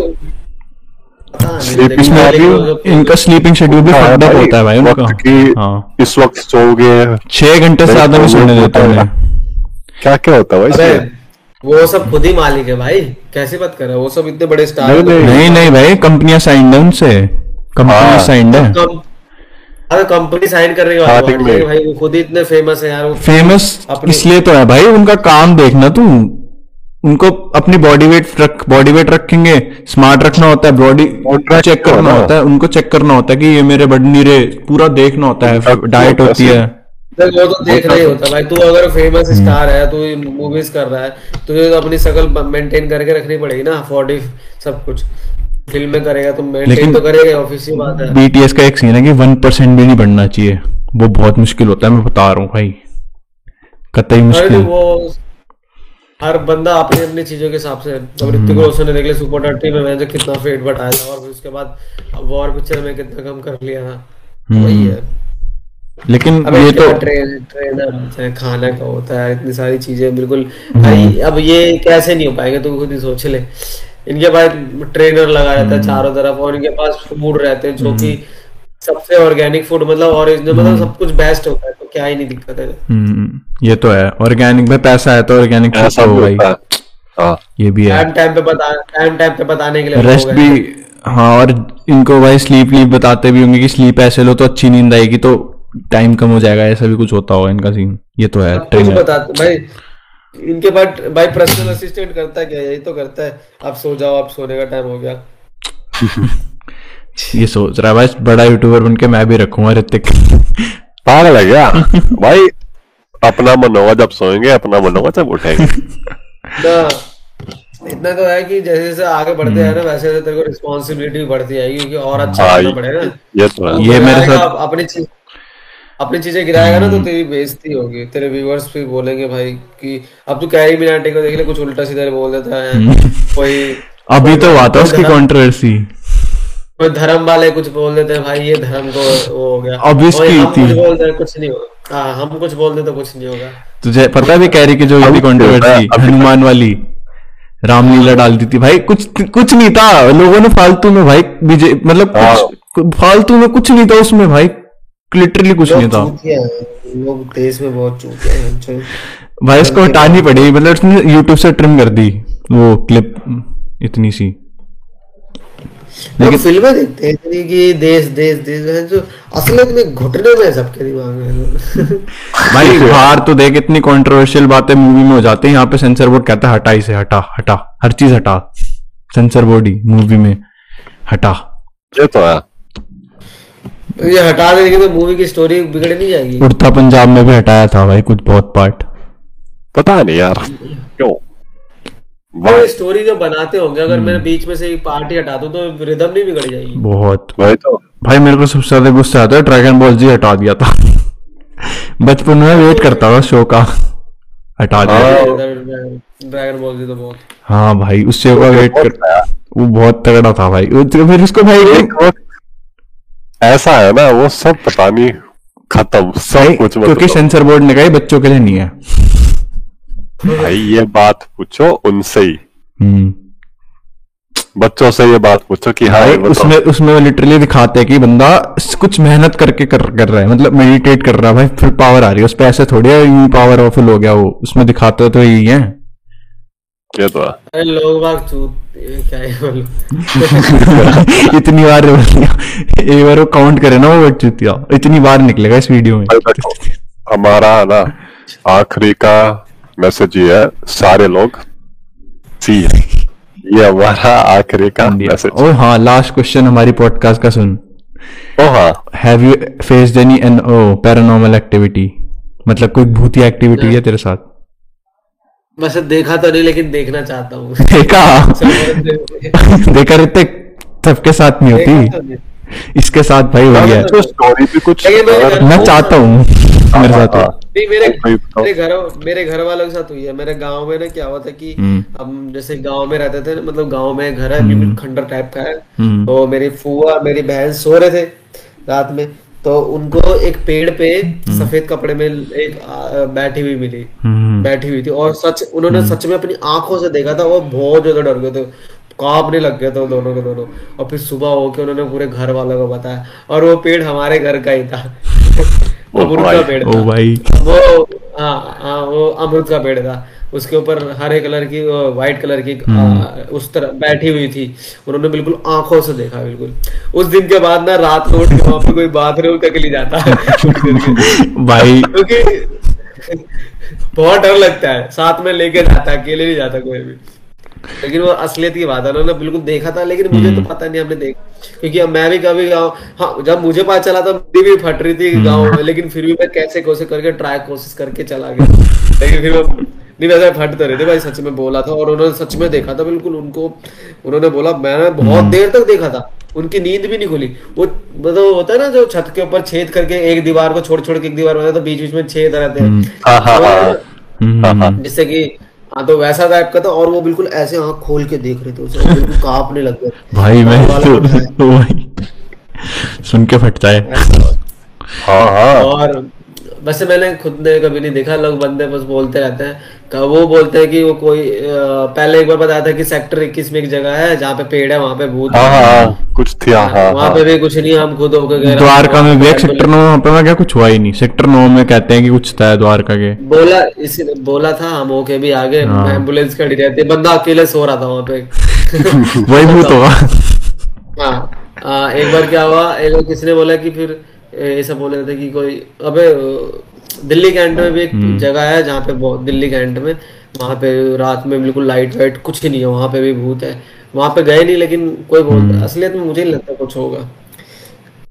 इसमें इनका स्लीपिंग शेड्यूल भी हाँ, फक्ड भाई, होता है भाई उनका। वक्त की हाँ। इस वक्त सोओगे छह घंटे से ज़्यादा नहीं सोने देते उन्हें क्या क्या होता है भाई वो सब खुद ही मालिक है भाई। कैसी बात कर रहे हो? वो सब इतने बड़े स्टार नहीं, नहीं। नहीं भाई कंपनियाँ साइंड है उनसे। कंपनी हाँ। साइंड है। अरे कंपनी साइन करने के बाद है भाई वो खुद ही इतने फ़ेमस है यार फ़ेमस इसलिए तो है भाई उनका काम देखना तू। उनको अपनी बॉडी वेट रख बॉडी वेट रखेंगे स्मार्ट रखना होता है बॉडी चेक करना होता है उनको चेक करना होता है कि ये मेरे बढ़ नहीं रहे पूरा देखना होता है डाइट होती है। वो तो देख रहा ही होता भाई तू अगर फ़ेमस स्टार है तू मूवीज़ कर रहा है तुझे तो अपनी शक्ल मेंटेन करके रखनी पड़ेगी ना बॉडी सब कुछ। फ़िल्म में करेगा तो मेंटेन तो करेगा ऑफ़िस की बात है। बीटीएस का एक सीन है कि वन परसेंट भी नहीं बढ़ना चाहिए। वो बहुत मुश्किल होता है मैं बता रहा हूँ भाई। कतई मुश्किल। वो हर बंदा अपनी अपनी चीज़ों के हिसाब से अब ऋतिक रोशन ने देख लिया सुपर थर्टी में मैंने कितना फेट बढ़ाया था और फिर उसके बाद वॉर पिक्चर में कितना कम कर लिया था। वही है। लेकिन अब ये तो ट्रेन खाना का होता है इतनी सारी चीज़ें बिल्कुल। भाई अब ये कैसे नहीं हो पाएँगे तू खुद ही सोच ले। इनके पास ट्रेनर लगा रहता है चारों तरफ़ और इनके पास फ़ूड रहते हैं जो कि सबसे ऑर्गेनिक फ़ूड मतलब ओरिजिनल मतलब सब कुछ बेस्ट होता है। क्या ही नहीं दिक्कत है। हम्म, ये तो है। ऑर्गेनिक में पैसा है तो ऑर्गेनिक हो भी भाई। हाँ। ये भी है। टाइम टाइम पे बता टाइम टाइम पे बताने के लिए रेस्ट भी हाँ और इनको भाई स्लीप लीप बताते भी होंगे कि स्लीप ऐसे लो तो अच्छी नींद आएगी तो टाइम कम हो जाएगा। ऐसा भी कुछ होता होगा इनका सीन ये तो है ट्रेनर बताते भाई इनके पास भाई पर्सनल असिस्टेंट करता क्या? यही तो करता है। आप सो जाओ आप सोने का टाइम हो गया। ये सोच रहा है भाई बड़ा यूट्यूबर बन के मैं भी रखूँगा ऋतिक। पागल है क्या? भाई अपना मन होगा जब सोएँगे अपना मन होगा जब उठेंगे। इतना तो है कि जैसे जैसे आगे बढ़ते हैं ना वैसे वैसे तेरे को रिस्पॉन्सिबिलिटी भी बढ़ती आएगी क्योंकि और अच्छा हाँ, करना पड़ेगा ये तो है। ये मेरे साथ- अपनी चीज़ अपनी चीज़ें गिराएगा ना तो तेरी बेइज्जती होगी। तेरे व्यूअर्स भी बोलेंगे भाई कि अब तू कैरी मिनाटी को देख ले कुछ उल्टा सीधा बोल देता है। कोई अभी तो हुआ था उसकी कंट्रोवर्सी कोई धर्म वाले कुछ बोल देते हैं भाई ये धर्म को वो हो गया। अब इसकी और हम थी। कुछ बोलते हैं कुछ नहीं होगा हाँ हम कुछ बोल दें तो कुछ नहीं होगा। तुझे पता भी कैरी की जो ये अभी कंट्रोवर्सी हनुमान वाली रामलीला डाल दी थी। भाई कुछ कुछ नहीं था। लोगों ने फालतू में भाई विजय मतलब फालतू में कुछ नहीं था उसमें भाई। लिटरली कुछ नहीं था। लोग देश में बहुत चूतिया भाई इसको हटानी पड़ी मतलब उसने यूट्यूब से ट्रिम कर दी वो क्लिप इतनी सी। लोग फ़िल्में देखते हैं कि देश देश देश है जो असलियत में घुटने में सबके दिमाग में। भाई बाहर तो देख इतनी कंट्रोवर्शियल बातें मूवी में हो जाती है यहाँ पे सेंसर बोर्ड कहता है हटा इसे हटा हटा हर चीज़ हटा सेंसर बोर्ड ही मूवी में हटा। ये तो है। ये हटा देंगे तो मूवी की स्टोरी बिगड़ नहीं जाएगी। उड़ता पंजाब में भी हटाया था भाई कुछ बहुत पार्ट पता नहीं यार क्यों? वो स्टोरी जो बनाते होंगे अगर मैं बीच में से एक पार्टी हटा दूँ तो रिदम नहीं बिगड़ जाएगी। बहुत। वही तो। भाई मेरे को सबसे ज़्यादा गुस्सा आता है ड्रैगन बॉल जी हटा दिया था। बचपन में वेट करता था शो का। हटा दिया। ड्रैगन बॉल जी तो बहुत। हाँ भाई उस शो का वेट कर वो बहुत तगड़ा था भाई। तो फिर उसको भाई ऐसा है ना वो सब पता नहीं खत्म भाई, सब कुछ क्योंकि मतलब सेंसर बोर्ड ने कहा बच्चों के लिए नहीं है। भाई ये बात पूछो उनसे ही। हम्म। बच्चों से ये बात पूछो कि हाँ भाई उसमें उसमें लिटरली दिखाते हैं कि बंदा कुछ मेहनत करके कर कर रहा है मतलब मेडिटेट कर रहा है भाई फिर पावर आ रही है उस पे ऐसे थोड़ी है यूँ पावरफुल हो गया वो उसमें दिखाते तो यही है। ये तो है। लोग बाग क्या है बोलो। इतनी बार एक बार वो काउंट करे ना वो चुतिया। इतनी बार निकलेगा इस वीडियो में। हमारा ना आखिरी का मैसेज ये है सारे लोग सी है। ये हमारा आखिरी का मैसेज ओ हाँ लास्ट क्वेश्चन हमारी पॉडकास्ट का सुन। ओ हाँ। Have you faced any N O paranormal activity मतलब कोई भूतिया एक्टिविटी है तेरे साथ? वैसे देखा तो नहीं लेकिन देखना चाहता हूँ। देखा? देखा रहते सबके साथ नहीं होती। तो इसके साथ भाई हो गया। तो स्टोरी भी कुछ मैं चाहता हूँ। मेरे साथ हो। हाँ, नहीं मेरे मेरे घर मेरे घर वालों के साथ हुई है। मेरे गाँव में ना क्या हुआ था कि हम्म। हम जैसे गाँव में रहते थे ना, मतलब गाँव में घर है बिल्कुल खंडर टाइप का है। हम्म। तो मेरी फूआ मेरी बहन सो रहे थे रात में। तो उनको एक पेड़ पे सफ़ेद कपड़े में एक बैठी हुई मिली। हम्म। बैठी हुई थी। और सच उन्होंने सच में अपनी आँखों से देखा था वो बहुत ज़्यादा डर गए थे। कांपने लग गए थे वो दोनों के दोनों। और फिर सुबह होके उन्होंने पूरे घर वालों को बताया। और वो पेड़ हमारे घर का ही था। अमरूद का भाई, पेड़ ओ था। भाई। वो हाँ हाँ वो अमरूद का पेड़ था। उसके ऊपर हरे कलर की व्हाइट कलर की आ, उस तरह बैठी हुई थी। उन्होंने बिल्कुल आँखों से देखा बिल्कुल। उस दिन के बाद ना रात को उठ के वहाँ पे कोई बाथरूम तक नहीं जाता। भाई। क्योंकि बहुत डर लगता है। साथ में लेके जाता है अकेले नहीं जाता कोई भी। लेकिन वो असलियत की बात है उन्होंने बिल्कुल देखा था लेकिन मुझे तो पता नहीं हमने देखा। क्योंकि अब मैं भी कभी गाँव हाँ जब मुझे पता चला तो मेरी भी फट रही थी गाँव में लेकिन फिर भी मैं कैसे कोशिश करके ट्राई कोशिश करके चला गया। लेकिन फिर वो नहीं वैसे फट तो रहे थे भाई सच में बोला था और उन्होंने सच में देखा था बिल्कुल उनको उन्होंने बोला मैंने बहुत देर तक देखा था उनकी नींद भी नहीं खुली। वो मतलब होता है ना जो छत के ऊपर छेद करके एक दीवार को छोड़ छोड़ के एक दीवार बनाया तो बीच बीच में छेद रहते हम्म, हाँ। जिससे कि हाँ तो वैसा टाइप का था और वो बिल्कुल ऐसे आँख खोल के देख रहे थे उसे बिल्कुल कांपने लग गए। भाई मैं वालों तो भाई सुन के फटता है हाँ हाँ। और वैसे मैंने खुद ने कभी नहीं देखा लोग बंदे बस बोलते रहते हैं क- वो बोलते हैं कि वो कोई पहले एक बार बताया था कि सेक्टर 21 में एक जगह है जहाँ पे पेड़ है वहाँ पे भूत हाँ हाँ हाँ, कुछ थी हाँ हाँ वहाँ पे भी कुछ नहीं हम खुद होकर गए। द्वारका में भी एक सेक्टर नौ वहाँ पे मैं क्या कुछ हुआ ही नहीं। सेक्टर नौ में कहते हैं कि कुछ था द्वारका के। बोला इसी बोला था हम होके भी आगे हाँ। एंबुलेंस खड़ी रहती बंदा अकेले सो रहा था वहाँ पे। वही भूत होगा। हाँ हाँ, एक बार क्या हुआ एक बार किसी ने बोला कि फिर ऐसा बोल रहे थे कि कोई अबे दिल्ली कैंट में भी एक जगह है जहाँ पे बहुत दिल्ली कैंट में वहाँ पे रात में बिल्कुल लाइट वाइट कुछ ही नहीं है वहाँ पे भी भूत है। वहाँ पे गए नहीं लेकिन कोई बोलता है असलियत में मुझे नहीं लगता कुछ होगा।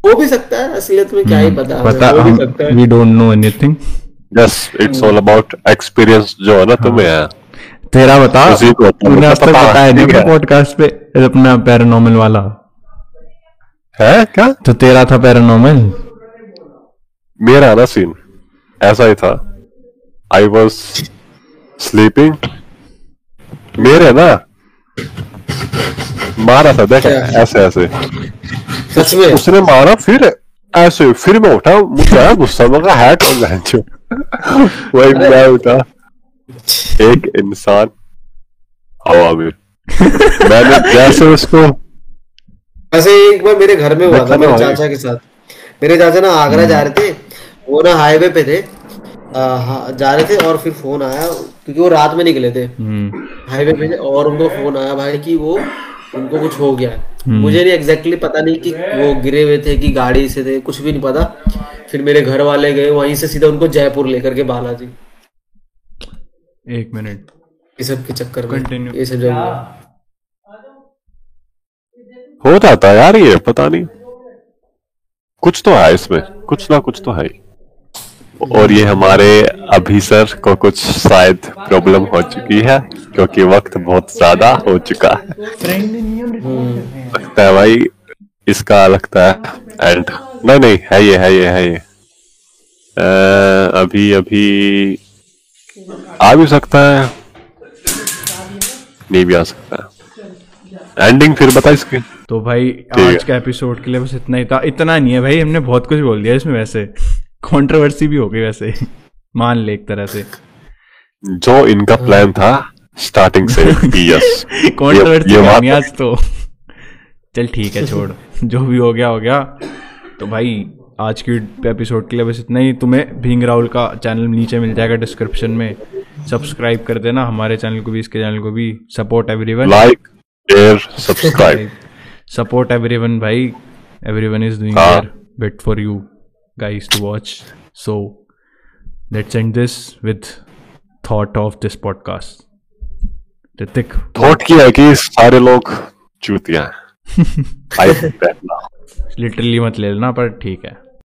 हो भी सकता है असलियत में क्या ही पता। हमें, पता हो भी सकता है। We don't know anything yes it's all about experience जो है ना तुम्हें है। तेरा बता तो तूने आज तक बताया नहीं पॉडकास्ट पे अपना पैरानॉर्मल वाला। है? क्या? तो तेरा था पैरानॉर्मल मेरा ना सीन ऐसा ही था। आई वॉज़ स्लीपिंग मेरे ना मारा था देख ऐसे ऐसे। सच में? उसने मारा फिर ऐसे फिर मैं उठा मुझे आया गुस्सा मैं कहा हैट और बहनचो वही मैं उठा। एक इंसान हवा में। मैंने जैसे उसको वैसे एक बार मेरे घर में हुआ था मेरे चाचा के साथ। मेरे चाचा ना आगरा जा रहे थे वो ना हाईवे पे थे। आ, हाँ, जा रहे थे और फिर फ़ोन आया क्योंकि वो रात में निकले थे। हाईवे पे और उनको फ़ोन आया भाई कि वो उनको कुछ हो गया। मुझे नहीं एग्जैक्टली पता नहीं कि वो गिरे हुए थे कि गाड़ी से थे कुछ भी नहीं पता। फिर मेरे घर वाले गए वहीं से सीधा उनको जयपुर लेकर के बालाजी। एक मिनट। ये सब के चक्कर में ये सब जब हो जाता यार ये पता नहीं। कुछ तो है इसमें कुछ ना कुछ तो ही। और ये हमारे अभी सर को कुछ शायद प्रॉब्लम हो चुकी है क्योंकि वक्त बहुत ज़्यादा हो चुका है। लगता है भाई इसका लगता है एंड नहीं नहीं है ये है ये है ये। अ, अभी अभी आ भी सकता है नहीं भी आ सकता है। एंडिंग फिर बता इसकी। तो भाई आज का एपिसोड के लिए बस इतना ही था। इतना नहीं है भाई हमने बहुत कुछ बोल दिया इसमें वैसे। कंट्रोवर्सी भी हो गई वैसे। मान ले एक तरह से। जो इनका प्लान था स्टार्टिंग से यस कंट्रोवर्सी ये आज तो चल ठीक है छोड़। जो भी हो गया हो गया। तो भाई आज की एपिसोड के लिए बस इतना ही। तुम्हें भींग राहुल का चैनल नीचे मिल जाएगा डिस्क्रिप्शन में। सब्सक्राइब कर देना हमारे चैनल को भी इसके चैनल को भी। Support everyone like share subscribe support everyone is doing हाँ. their bit for you guys to watch so let's end this with thought of this podcast Ritik thought किया है कि सारे लोग चूतिया हैं now लिटरली मत ले लेना पर ठीक है